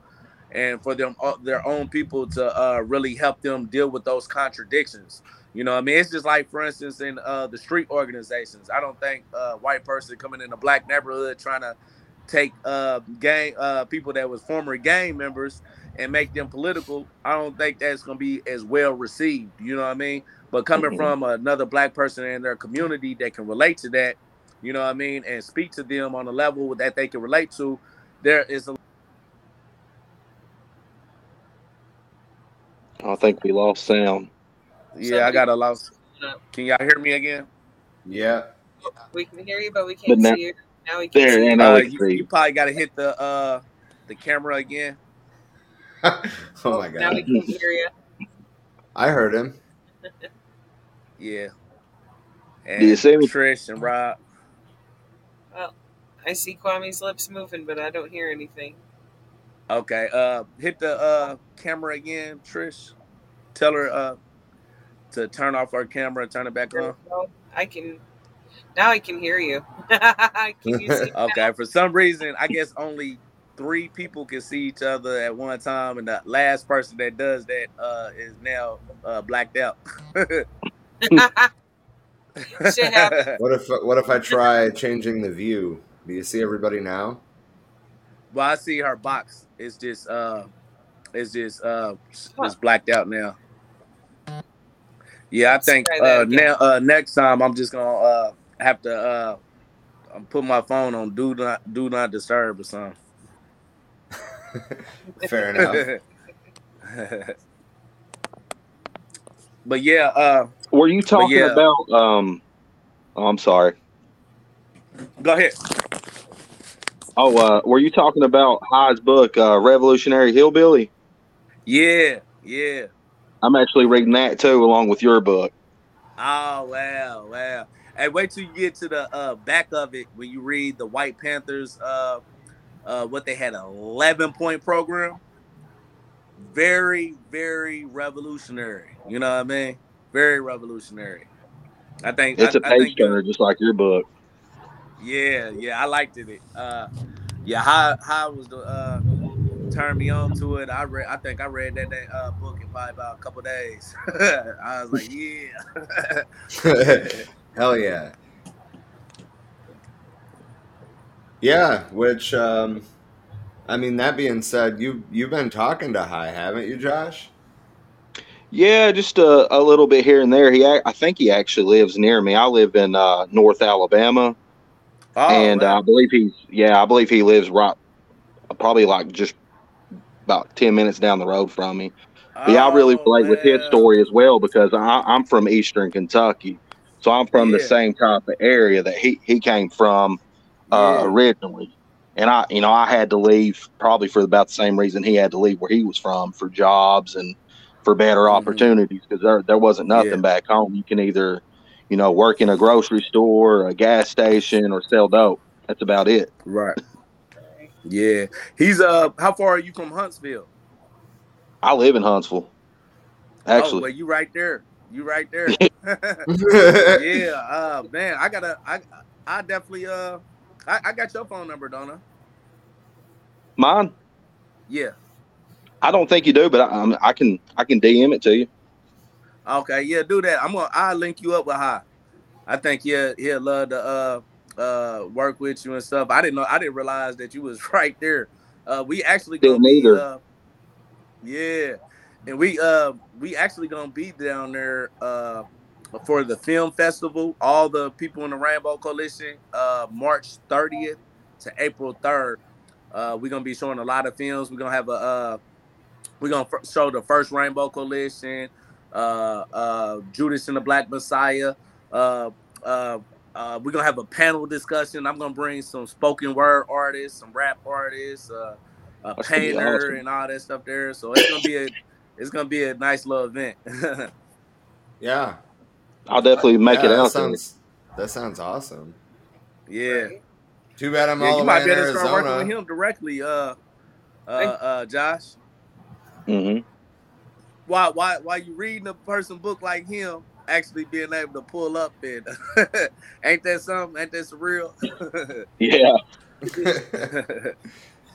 Speaker 4: and for them uh, their own people to uh really help them deal with those contradictions. You know i mean it's just like for instance in uh the street organizations. I don't think uh white person coming in a black neighborhood trying to take uh gang uh people that was former gang members and make them political, I don't think that's gonna be as well received. You know what I mean? But coming
Speaker 3: Mhm.
Speaker 4: from another black person in their community that can relate to that, you know what I mean, and speak to them on a level that they can relate to, there is a
Speaker 3: I think we lost sound.
Speaker 4: yeah, I got a loss. Can y'all hear me again?
Speaker 1: yeah.
Speaker 2: We can hear you, but we can't
Speaker 3: now-
Speaker 2: see you. Now we can
Speaker 3: There,
Speaker 2: see you.
Speaker 3: and now
Speaker 4: Uh, you, you probably got to hit the uh the camera again.
Speaker 1: oh my
Speaker 2: Now we
Speaker 1: god.
Speaker 2: can hear you.
Speaker 1: I heard him.
Speaker 4: Yeah.
Speaker 3: Do you see me?
Speaker 4: Trish and Rob.
Speaker 2: Well, I see Kwame's lips moving, but I don't hear anything.
Speaker 4: Okay. Uh, hit the uh camera again, Trish. Tell her uh to turn off our camera and turn it back on.
Speaker 2: I can. Now I can hear you. can you see?
Speaker 4: Okay. For some reason, I guess only three people can see each other at one time, and the last person that does that uh is now uh blacked out.
Speaker 2: Shit.
Speaker 1: What if what if I try changing the view? Do you see everybody now?
Speaker 4: well, I see her box. It's just uh, it's just uh, it's blacked out now. Yeah, I think uh, now uh, next time I'm just gonna uh have to uh put my phone on do not do not disturb or something.
Speaker 1: Fair enough.
Speaker 4: but yeah, uh,
Speaker 3: Were you talking
Speaker 4: yeah.
Speaker 3: about? Um, oh, I'm sorry.
Speaker 4: go ahead.
Speaker 3: Oh, uh, were you talking about Hyde's book, uh, Revolutionary Hillbilly?
Speaker 4: Yeah, yeah.
Speaker 3: I'm actually reading that too, along with your book.
Speaker 4: Oh wow, wow. Hey, wait till you get to the uh, back of it when you read the White Panthers. Uh, what they had an 11 point program. Very, very revolutionary. You know what I mean? Very revolutionary. I think
Speaker 3: It's
Speaker 4: I,
Speaker 3: a
Speaker 4: I
Speaker 3: page turner, just like your book.
Speaker 4: Yeah, yeah, I liked it. Uh, yeah, how how was the uh turned me on to it. I read. I think I read that, that uh, book in probably about a couple days. I was like, yeah.
Speaker 1: Hell yeah. Yeah, which um I mean that being said, you you've been talking to Hy, haven't you, Josh?
Speaker 3: Yeah, just a, a little bit here and there. He, I think he actually lives near me. I live in uh, North Alabama,
Speaker 4: Oh,
Speaker 3: and. I believe he's yeah, I believe he lives right, probably like just about ten minutes down the road from me. But yeah, I really
Speaker 4: Oh,
Speaker 3: relate with his story as well because I, I'm from Eastern Kentucky, So I'm from the same type of area that he he came from uh,
Speaker 4: Yeah.
Speaker 3: originally. And I, you know, I had to leave probably for about the same reason he had to leave where he was from for jobs and for better
Speaker 4: Mhm.
Speaker 3: opportunities because there there wasn't nothing
Speaker 4: Yeah.
Speaker 3: back home. You can either, you know, work in a grocery store, a gas station, or sell dope. That's about it.
Speaker 4: Right. Yeah. He's uh how far are you from Huntsville?
Speaker 3: I live in Huntsville.
Speaker 4: Oh, well,
Speaker 3: Actually,
Speaker 4: you right there. You right there. yeah, uh man, I gotta I I definitely uh I, I got your phone number, don't
Speaker 3: mine.
Speaker 4: Yeah.
Speaker 3: I don't think you do, but I, I'm- can I can DM it to you.
Speaker 4: Okay, yeah, do that. I'm gonna I'll link you up with Hy. I think he'll he'll love to uh uh work with you and stuff. I didn't know I didn't realize that you was right there. Uh we actually gonna
Speaker 3: Didn't
Speaker 4: be uh yeah. And we uh we actually gonna be down there uh for the film festival. All the people in the Rainbow Coalition, uh March 30th to April 3rd. Uh we're gonna be showing a lot of films. We're gonna have a uh we're gonna f- show the first Rainbow Coalition, uh, uh, Judas and the Black Messiah. Uh, uh, uh, we're gonna have a panel discussion. I'm gonna bring some spoken word artists, some rap artists, uh, a
Speaker 3: That's gonna be
Speaker 4: painter,
Speaker 3: awesome.
Speaker 4: and all that stuff there. So it's gonna be a it's gonna be a nice little event.
Speaker 1: yeah.
Speaker 3: I'll definitely make
Speaker 1: Yeah,
Speaker 3: it
Speaker 1: that
Speaker 3: out there.
Speaker 1: sounds that sounds awesome.
Speaker 4: yeah,
Speaker 1: Too bad I'm
Speaker 4: yeah.
Speaker 1: all
Speaker 4: You might
Speaker 1: way
Speaker 4: be
Speaker 1: in
Speaker 4: able to start working with him directly, uh, uh, uh, Josh.
Speaker 3: Mm-hmm.
Speaker 4: Why, why, why you reading a person book like him? Actually being able to pull up and ain't that something? Ain't that surreal?
Speaker 3: Yeah,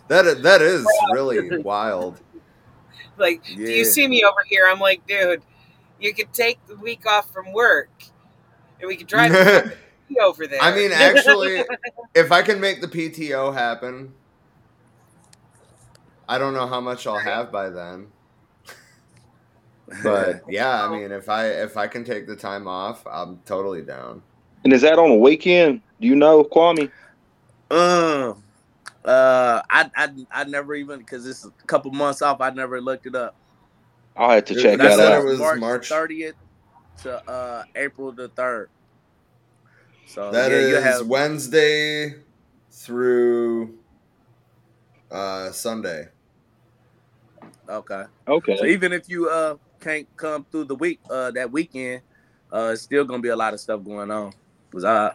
Speaker 1: That that is really wild.
Speaker 2: Like, do you see me over here? I'm like, dude, you could take the week off from work, and we could drive the over there.
Speaker 1: I mean, actually, if I can make the PTO happen, I don't know how much I'll have by then. But yeah, I mean, if I if I can take the time off, I'm totally down.
Speaker 3: and is that on a weekend? Do you know, Kwame?
Speaker 4: Uh, uh, I, I, I never even because it's a couple months off. I never looked it up.
Speaker 3: I'll have to
Speaker 1: Dude,
Speaker 3: check
Speaker 1: But I
Speaker 3: that out.
Speaker 1: it was
Speaker 4: March
Speaker 1: March-
Speaker 4: thirtieth to uh April the third. So
Speaker 1: That
Speaker 4: yeah,
Speaker 1: is
Speaker 4: have
Speaker 1: Wednesday through uh, Sunday.
Speaker 4: okay.
Speaker 3: okay.
Speaker 4: So even if you uh can't come through the week uh that weekend, uh it's still gonna be a lot of stuff going on. Cause I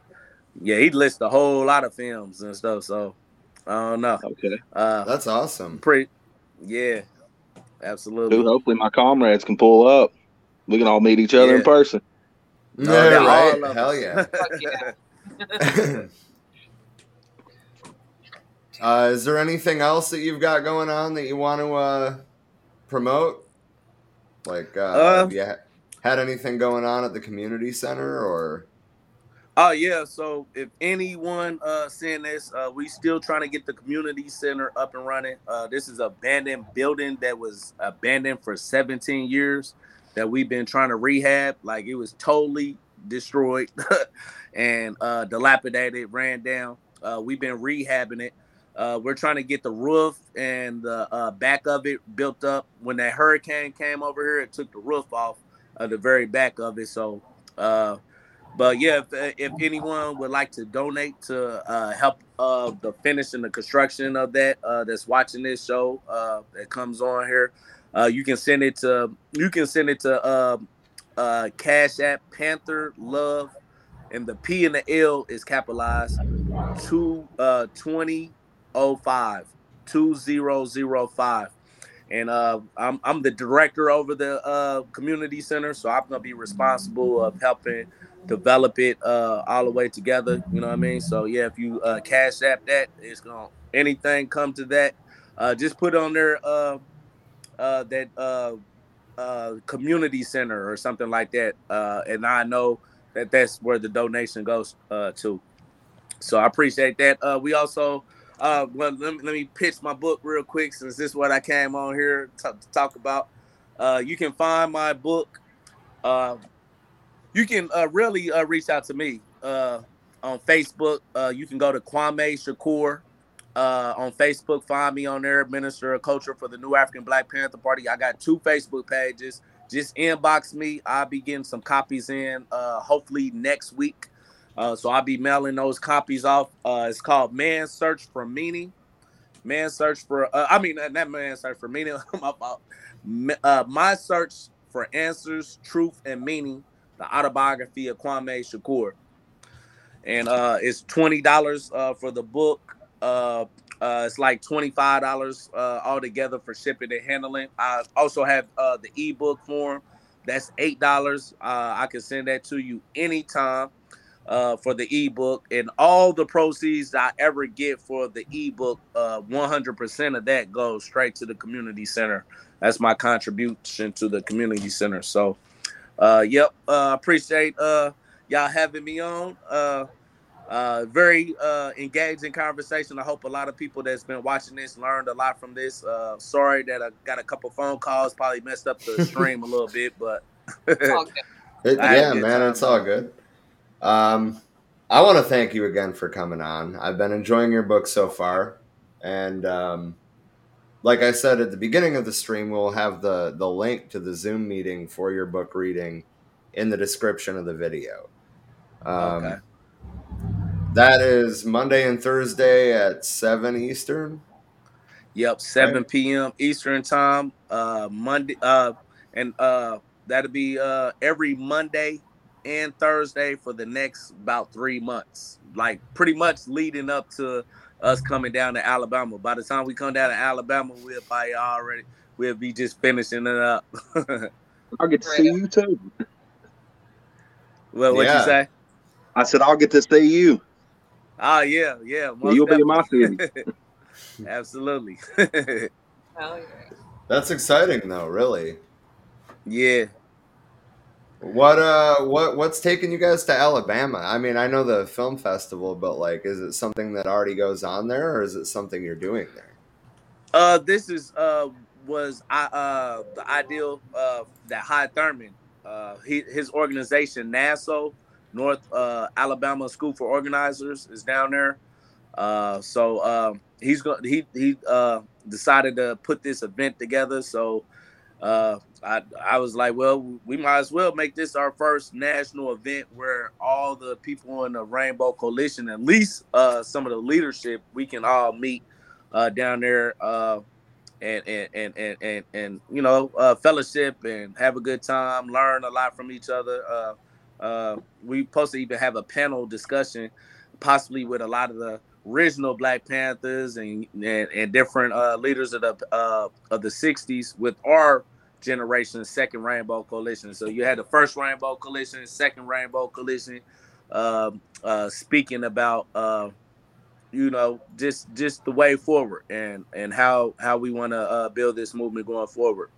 Speaker 4: yeah, he lists a whole lot of films and stuff, so I don't know.
Speaker 3: Okay.
Speaker 4: Uh
Speaker 1: That's awesome.
Speaker 4: pretty yeah. Absolutely.
Speaker 3: Dude, hopefully my comrades can pull up. We can all meet each other in person.
Speaker 4: No,
Speaker 1: yeah,
Speaker 4: they're
Speaker 1: right. Hell yeah.
Speaker 2: Yeah.
Speaker 1: uh, is there anything else that you've got going on that you want to uh, promote? Like, uh,
Speaker 4: Uh,
Speaker 1: have you ha- had anything going on at the community center or?
Speaker 4: Oh yeah, so if anyone uh seeing this, uh we still trying to get the community center up and running. Uh this is abandoned building that was abandoned for 17 years that we've been trying to rehab. Like it was totally destroyed and uh dilapidated, ran down. Uh we've been rehabbing it. Uh we're trying to get the roof and the uh back of it built up. When that hurricane came over here, it took the roof off of the very back of it. So uh but yeah, if, if anyone would like to donate to uh, help uh, the finishing the construction of that, uh, that's watching this show uh, that comes on here, uh, you can send it to you can send it to uh, uh, Cash App Panther Love, and the P and the L is capitalized. Two uh, twenty oh five two zero zero five. And uh, I'm I'm the director over the uh, community center, so I'm gonna be responsible of helping develop it uh all the way together you know what i mean? So yeah if you uh cash app that it's gonna anything come to that uh just put on there uh uh that uh uh community center or something like that uh and i know that that's where the donation goes uh to. So i appreciate that. Uh we also uh well let me, let me pitch my book real quick since this is what i came on here to, to talk about. Uh you can find my book uh you can uh, really uh, reach out to me uh, on Facebook. Uh, you can go to Kwame Shakur uh, on Facebook. Find me on there, Minister of Culture for the New African Black Panther Party. I got two Facebook pages. just inbox me. I'll be getting some copies in uh, hopefully next week. So I'll be mailing those copies off. It's called Man Search for Meaning. Man Search for, I mean, not Man Search for Meaning. uh, my Search for Answers, Truth, and Meaning, the autobiography of Kwame Shakur. And uh, it's $20 uh, for the book. Uh, uh, it's like twenty-five dollars uh, altogether for shipping and handling. I also have uh, the ebook form. That's eight dollars. Uh, I can send that to you anytime uh, for the ebook, and all the proceeds I ever get for the ebook, uh, one hundred percent of that goes straight to the community center. That's my contribution to the community center. So, uh, yep, uh, appreciate uh, y'all having me on. Uh, uh, very uh, engaging conversation. I hope a lot of people that's been watching this learned a lot from this. Uh, sorry that I got a couple phone calls, probably messed up the stream a little bit, but
Speaker 1: it, yeah, man, time. it's all good. Um, I want to thank you again for coming on. I've been enjoying your book so far, and um, like I said at the beginning of the stream, we'll have the the link to the Zoom meeting for your book reading in the description of the video. Um, okay that is Monday and Thursday at 7 Eastern.
Speaker 4: Yep, 7 right. p.m. Eastern time. Uh Monday uh and uh that'll be uh every Monday and Thursday for the next about 3 months. Like pretty much leading up to us coming down to Alabama. By the time we come down to Alabama, we'll probably already we'll be just finishing it up.
Speaker 3: I'll get to see you too.
Speaker 4: Well, what'd yeah. you say?
Speaker 3: I said I'll get to see you.
Speaker 4: Oh yeah, yeah.
Speaker 3: You'll definitely. be in my city.
Speaker 4: Absolutely.
Speaker 1: That's exciting though, really.
Speaker 4: Yeah.
Speaker 1: What uh what what's taking you guys to Alabama? I mean, I know the film festival, but like is it something that already goes on there or is it something you're doing there?
Speaker 4: Uh this is uh was I uh the ideal uh that Hy Thurman uh he, his organization NASO North uh, Alabama School for Organizers is down there. Uh, so um, he's going. He he uh, decided to put this event together. So uh, I I was like, well, we might as well make this our first national event where all the people in the Rainbow Coalition, at least uh, some of the leadership, we can all meet uh, down there. and, and, and, and, and, and, you know, uh, fellowship and have a good time, learn a lot from each other. Uh, we supposed to even have a panel discussion, possibly with a lot of the original Black Panthers and and, and different uh, leaders of the uh, of the '60s with our generation, second Rainbow Coalition. So you had the first Rainbow Coalition, second Rainbow Coalition, um, uh, speaking about uh, you know just just the way forward and and how how we want to uh, build this movement going forward.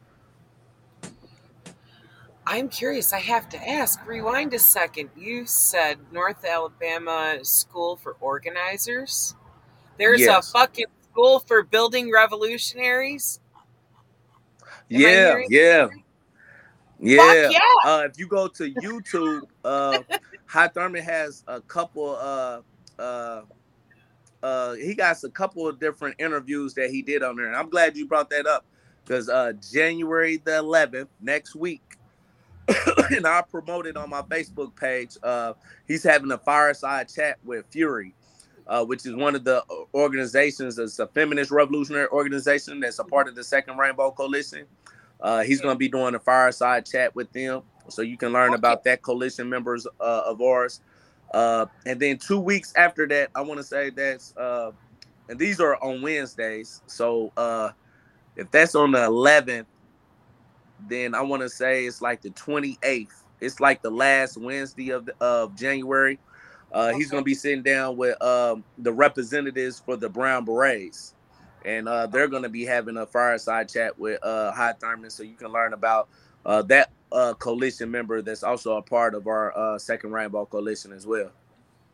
Speaker 2: I'm curious. I have to ask. Rewind a second. You said North Alabama School for Organizers. There's yes. a fucking school for building revolutionaries.
Speaker 4: Am yeah, yeah. Yeah. yeah. Uh, if you go to YouTube, uh, Hy Thurman has a couple. Uh, uh, uh, he got a couple of different interviews that he did on there, and I'm glad you brought that up because uh, January the 11th, next week, and I promoted on my Facebook page. Uh, he's having a fireside chat with Fury, uh, which is one of the uh, organizations. It's a feminist revolutionary organization that's a part of the Second Rainbow Coalition. Uh, he's going to be doing a fireside chat with them, so you can learn about that coalition members uh, of ours. Uh, and then two weeks after that, I want to say that's and these are on Wednesdays. So if that's on the 11th, then I want to say it's like the 28th. It's like the last Wednesday of the, of January. Uh, okay. He's going to be sitting down with um, the representatives for the Brown Berets, and uh, they're going to be having a fireside chat with uh, Hy Thurman, so you can learn about uh, that uh, coalition member that's also a part of our uh, Second Rainbow Coalition as well.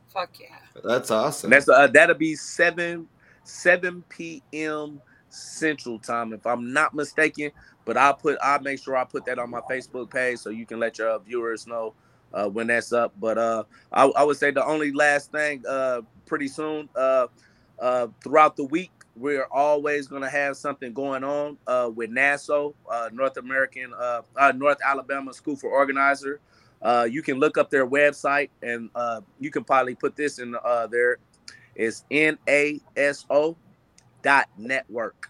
Speaker 2: Fuck yeah,
Speaker 1: that's awesome.
Speaker 4: And that's uh, that'll be seven seven p.m. Central Time, if I'm not mistaken. But I'll put I'll make sure I put that on my Facebook page so you can let your viewers know uh, when that's up. But uh, I, I, would say the only last thing uh, pretty soon uh, uh, throughout the week we're always going to have something going on uh, with NASO, North American, North Alabama School for Organizer. You can look up their website, and you can probably put this in there. It's naso dot network.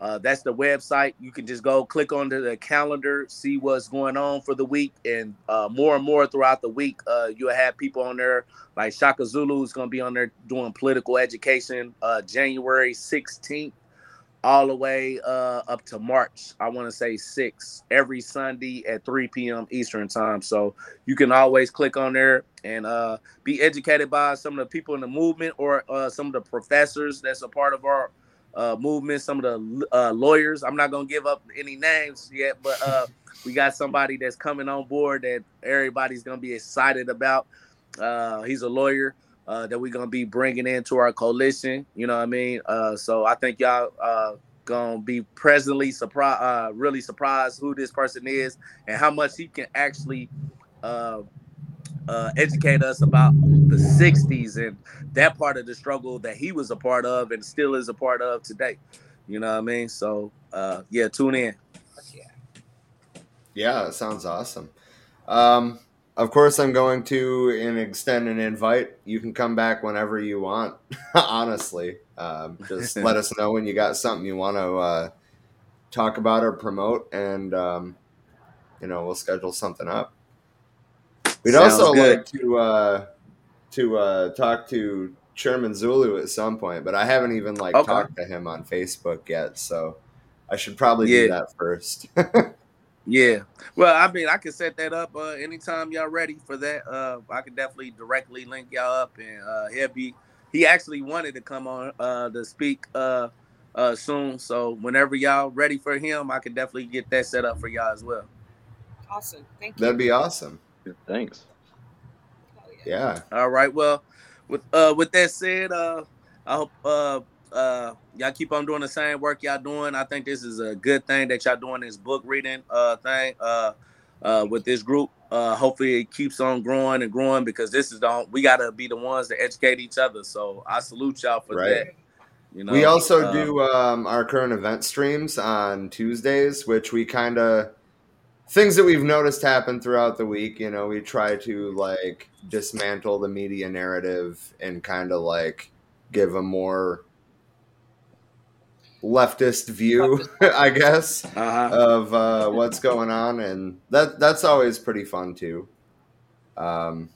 Speaker 4: Uh, that's the website. You can just go click onto the calendar, see what's going on for the week, and uh, more and more throughout the week, uh, you'll have people on there like Shaka Zulu is going to be on there doing political education uh, January 16th all the way uh, up to March. I want to say six every Sunday at 3 p.m. Eastern time. So you can always click on there and uh, be educated by some of the people in the movement or uh, some of the professors that's a part of our uh, movement, some of the uh, lawyers. I'm not gonna give up any names yet, but uh, we got somebody that's coming on board that everybody's gonna be excited about. Uh, he's a lawyer uh, that we're gonna be bringing into our coalition. You know what I mean? Uh, so I think y'all uh, gonna be presently surprised, uh, really surprised who this person is and how much he can actually uh, uh, educate us about the 60s and that part of the struggle that he was a part of and still is a part of today. You know what I mean? So, yeah, tune in.
Speaker 1: Yeah, it sounds awesome. Um, of course, I'm going to and extend an invite. You can come back whenever you want. honestly, um, just let us know when you got something you want to uh, talk about or promote, and um, you know we'll schedule something up. We'd
Speaker 4: Sounds
Speaker 1: also
Speaker 4: good.
Speaker 1: like to uh, to uh, talk to Chairman Zulu at some point, but I haven't even like
Speaker 4: Okay.
Speaker 1: talked to him on Facebook yet, so I should probably
Speaker 4: Yeah.
Speaker 1: do that first.
Speaker 4: Yeah. Well, I mean, I can set that up uh, anytime y'all ready for that. Uh, I can definitely directly link y'all up, and uh, he'll be. He actually wanted to come on uh, to speak uh, uh, soon, so whenever y'all ready for him, I can definitely get that set up for y'all as well.
Speaker 2: Awesome. Thank you.
Speaker 1: That'd be awesome.
Speaker 3: Thanks.
Speaker 2: Hell yeah.
Speaker 1: Yeah.
Speaker 4: All right. Well, with uh, with that said, uh, I hope uh, uh, y'all keep on doing the same work y'all doing. I think this is a good thing that y'all doing this book reading uh thing uh uh with this group. Uh, hopefully it keeps on growing and growing because this is the we gotta be the ones to educate each other. So I salute y'all for
Speaker 1: Right.
Speaker 4: that. You know,
Speaker 1: we also
Speaker 4: uh,
Speaker 1: do um, our current event streams on Tuesdays, which we kind of things that we've noticed happen throughout the week. You know, we try to like dismantle the media narrative and kind of like give a more leftist view, I guess,
Speaker 4: uh-huh.
Speaker 1: of uh, what's going on, and that that's always pretty fun too. Um,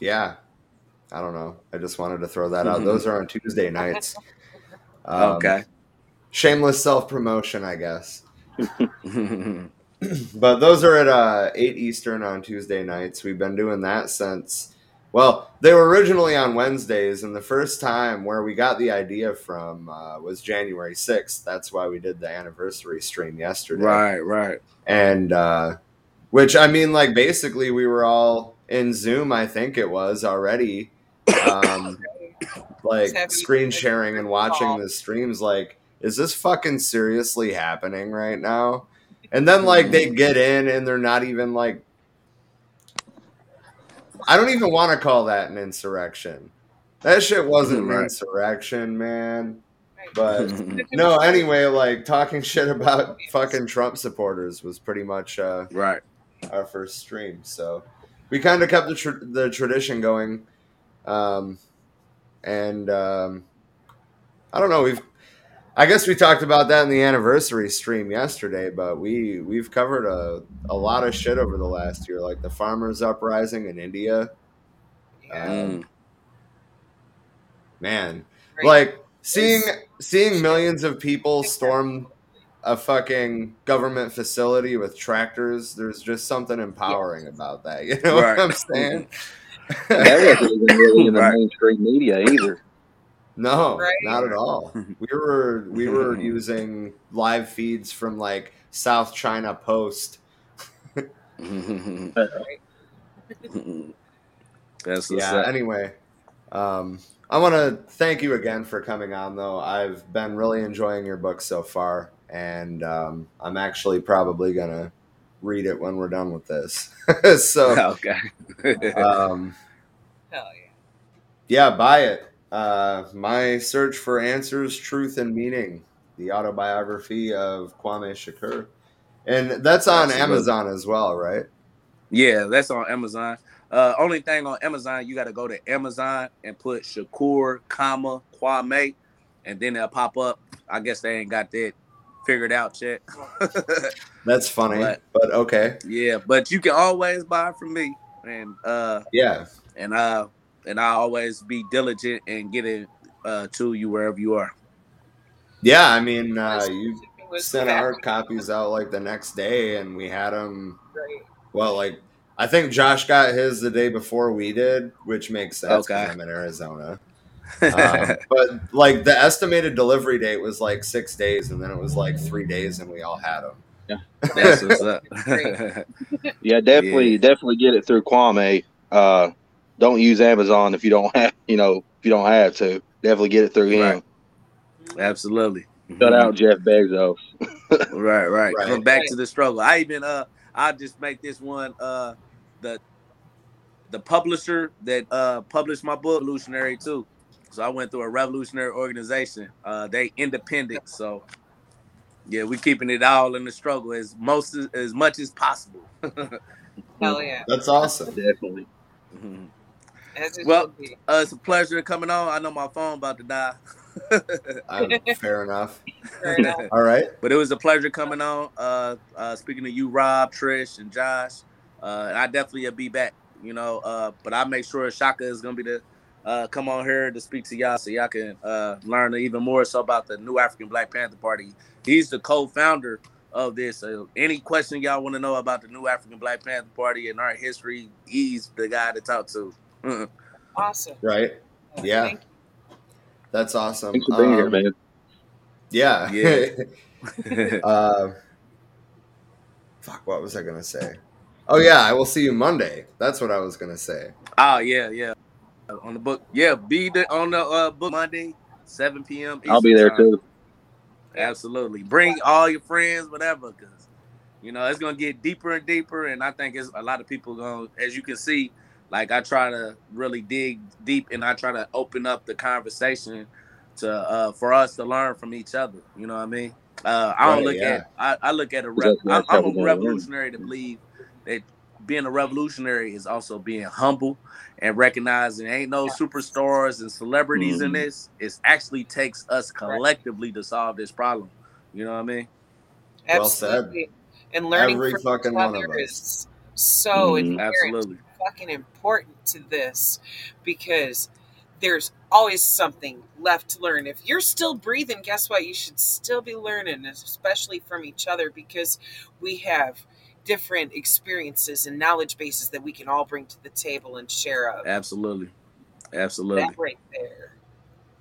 Speaker 1: yeah, I don't know. I just wanted to throw that out. Those are on Tuesday nights. Um,
Speaker 4: okay.
Speaker 1: Shameless self promotion, I guess. But those are at uh, 8 Eastern on Tuesday nights. We've been doing that since, well, they were originally on Wednesdays, and the first time where we got the idea from uh, was January 6th. That's why we did the anniversary stream yesterday.
Speaker 4: right. Right.
Speaker 1: And, uh, which, I mean, like, basically, we were all in Zoom, I think it was already, um, like, screen sharing and watching the streams. Like, is this fucking seriously happening right now? And then like they get in and they're not even like I don't even want to call that an insurrection. That shit wasn't an insurrection, man. But no, anyway, like talking shit about fucking Trump supporters was pretty much uh,
Speaker 4: right.
Speaker 1: our first stream. So we kind of kept the, tr- the tradition going. Um, and um, I don't know. We've, I guess we talked about that in the anniversary stream yesterday, but we we've covered a, a lot of shit over the last year, like the farmers' uprising in India.
Speaker 2: Yeah.
Speaker 4: Mm.
Speaker 1: Man,
Speaker 2: Right.
Speaker 1: like seeing seeing millions of people storm a fucking government facility with tractors. There's just something empowering about that. You know
Speaker 4: Right.
Speaker 1: what I'm saying?
Speaker 3: That wasn't even really in the
Speaker 4: Right.
Speaker 3: mainstream media either.
Speaker 1: No,
Speaker 2: Right.
Speaker 1: not at all. We were we were using live feeds from like South China Post.
Speaker 4: That's
Speaker 1: Yeah.
Speaker 4: up.
Speaker 1: Anyway, um, I want to thank you again for coming on. Though I've been really enjoying your book so far, and um, I'm actually probably gonna read it when we're done with this. so,
Speaker 4: okay.
Speaker 1: um,
Speaker 2: Hell yeah.
Speaker 1: yeah, buy it. Uh, my search for answers, truth, and meaning. The autobiography of Kwame Shakur, and that's on
Speaker 4: Absolutely.
Speaker 1: Amazon as well, right?
Speaker 4: Yeah, that's on Amazon. Uh, only thing on Amazon, you got to go to Amazon and put Shakur, comma Kwame, and then it'll pop up. I guess they ain't got that figured out yet.
Speaker 1: That's funny,
Speaker 4: But-
Speaker 1: but okay,
Speaker 4: yeah, but you can always buy from me, and uh,
Speaker 1: yeah.
Speaker 4: and uh, and I always be diligent and get it uh to you wherever you are.
Speaker 1: Yeah, I mean, uh, you sent
Speaker 2: fast,
Speaker 1: our copies out like the next day, and we had them. Well, like I think Josh got his the day before we did, which makes sense.
Speaker 4: Okay.
Speaker 1: I'm in Arizona, um, but like the estimated delivery date was like six days, and then it was like three days, and we all had them.
Speaker 4: That's what's up.
Speaker 3: Yeah, definitely,
Speaker 4: Yeah.
Speaker 3: definitely get it through Kwame. Uh, don't use Amazon if you don't have, you know, if you don't have to. Definitely get it through him.
Speaker 4: Absolutely.
Speaker 3: Shut out Jeff Bezos.
Speaker 4: Right, right.
Speaker 1: Right.
Speaker 4: Come back to the struggle. I even uh I'll just make this one uh the the publisher that uh published my book revolutionary too. So I went through a revolutionary organization. Uh they independent. So yeah, we keeping it all in the struggle as most as much as possible.
Speaker 2: Hell yeah.
Speaker 1: That's awesome.
Speaker 3: Definitely.
Speaker 4: Mhm.
Speaker 2: As it
Speaker 4: Well. Uh, it's a pleasure coming on. I know my phone about to die.
Speaker 1: Um, fair enough.
Speaker 2: Fair enough.
Speaker 1: All right.
Speaker 4: But it was a pleasure coming on. Uh, uh, speaking to you, Rob, Trish, and Josh. Uh, and I definitely will be back. You know, uh, but I make sure Shaka is gonna be the uh, come on here to speak to y'all so y'all can uh, learn even more so about the new Afrikan Black Panther Party. He's the co-founder of this. So any question y'all want to know about the new Afrikan Black Panther Party and our history, he's the guy to talk to.
Speaker 2: Awesome.
Speaker 1: Right. Yeah.
Speaker 2: Thank
Speaker 1: That's awesome.
Speaker 3: Thanks for being here,
Speaker 1: Um,
Speaker 3: man.
Speaker 1: Yeah.
Speaker 4: Yeah.
Speaker 1: uh, fuck. What was I gonna say? Oh yeah, I will see you Monday. That's what I was gonna say.
Speaker 4: oh yeah, yeah. Uh, On the book, yeah. Be the, on the uh, book Monday, seven p.m.
Speaker 3: I'll be there
Speaker 4: time.
Speaker 3: too.
Speaker 4: Absolutely. Bring all your friends, whatever, because you know it's gonna get deeper and deeper. And I think it's a lot of people going, as you can see, like I try to really dig deep and I try to open up the conversation to uh for us to learn from each other. You know what I mean? Uh, I don't
Speaker 1: Right,
Speaker 4: look
Speaker 1: yeah.
Speaker 4: at I, I look at a
Speaker 3: That's-
Speaker 4: rev- I'm, I'm a revolutionary to believe that being a revolutionary is also being humble and recognizing ain't no superstars and celebrities in
Speaker 3: Mhm.
Speaker 4: this. It actually takes us collectively to solve this problem. You know what I mean?
Speaker 2: you.
Speaker 1: Well said.
Speaker 2: Absolutely. And learning
Speaker 1: Every
Speaker 2: from
Speaker 1: fucking
Speaker 2: each
Speaker 1: one of
Speaker 2: other
Speaker 1: us.
Speaker 2: is so
Speaker 3: Mhm.
Speaker 4: Absolutely.
Speaker 2: Fucking important to this because there's always something left to learn. If you're still breathing, guess what? You should still be learning, especially from each other because we have different experiences and knowledge bases that we can all bring to the table and share of.
Speaker 4: Absolutely. Absolutely.
Speaker 2: That right there.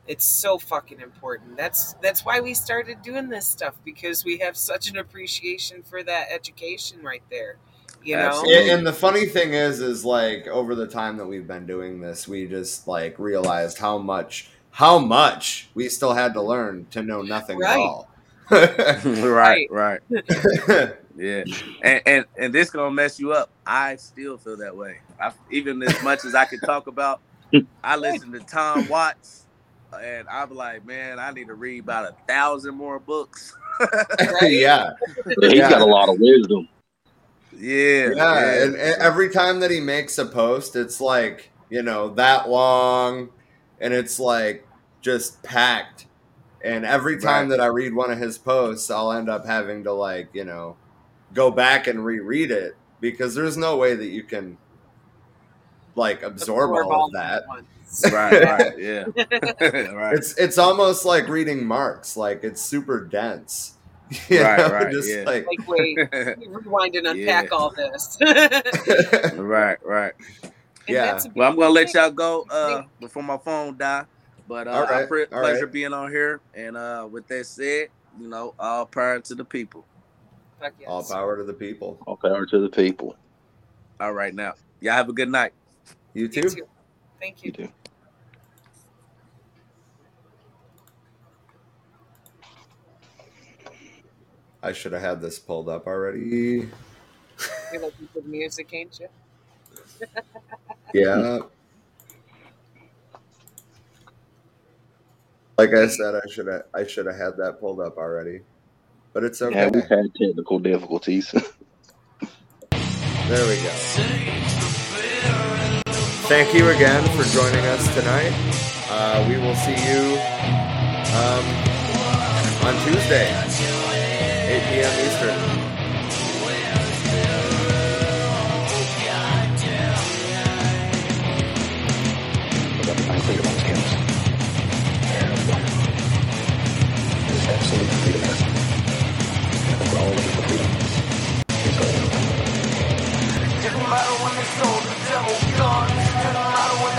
Speaker 2: It's so fucking important. That's that's why we started doing this stuff because we have such an appreciation for that education right there. You know?
Speaker 1: And, and the funny thing is, is like over the time that we've been doing this, we just like realized how much, how much we still had to learn to know nothing
Speaker 2: Right.
Speaker 1: at all.
Speaker 4: right, right. Yeah. And, and and this gonna mess you up. I still feel that way. I, even as much as I can talk about, I listen to Tom Watts and I'm like, man, I need to read about a thousand more books.
Speaker 1: yeah,
Speaker 3: He's
Speaker 1: Yeah.
Speaker 3: got a lot of wisdom.
Speaker 4: Yeah.
Speaker 1: yeah. And, and every time that he makes a post, it's like you know that long, and it's like just packed. And every time
Speaker 4: Right.
Speaker 1: that I read one of his posts, I'll end up having to like you know go back and reread it because there's no way that you can like absorb all of that.
Speaker 2: at
Speaker 4: right, right, yeah. right.
Speaker 1: It's it's almost like reading Marx. Like it's super dense. You
Speaker 4: Right, right,
Speaker 1: Just
Speaker 4: yeah.
Speaker 1: like
Speaker 2: Like, wait, rewind and unpack
Speaker 4: Yeah.
Speaker 2: all this.
Speaker 4: right, right.
Speaker 1: Yeah.
Speaker 4: Well, I'm gonna let y'all go uh before my phone die. But uh
Speaker 1: All right,
Speaker 4: I pre-
Speaker 1: all
Speaker 4: pleasure
Speaker 1: right.
Speaker 4: being on here. And uh with that said, you know, all power to the people.
Speaker 2: Fuck yes.
Speaker 1: all power to the people.
Speaker 3: All power to the people.
Speaker 4: All right now. Y'all have a good night.
Speaker 1: You
Speaker 2: You
Speaker 1: too.
Speaker 2: too. Thank
Speaker 3: You
Speaker 2: you.
Speaker 3: do.
Speaker 1: I should have had this pulled up already.
Speaker 2: You like good music, ain't you?
Speaker 1: Yeah. Like I said, I should have I should have had that pulled up already, but it's okay.
Speaker 3: Yeah, we've had technical difficulties.
Speaker 1: There we go. Thank you again for joining us tonight. Uh, we will see you um, on Tuesday, 8 p.m. Eastern.
Speaker 5: We're going to freedom absolute freedom we're all freedom.
Speaker 6: Didn't matter when they sold the devil guns. Didn't matter when.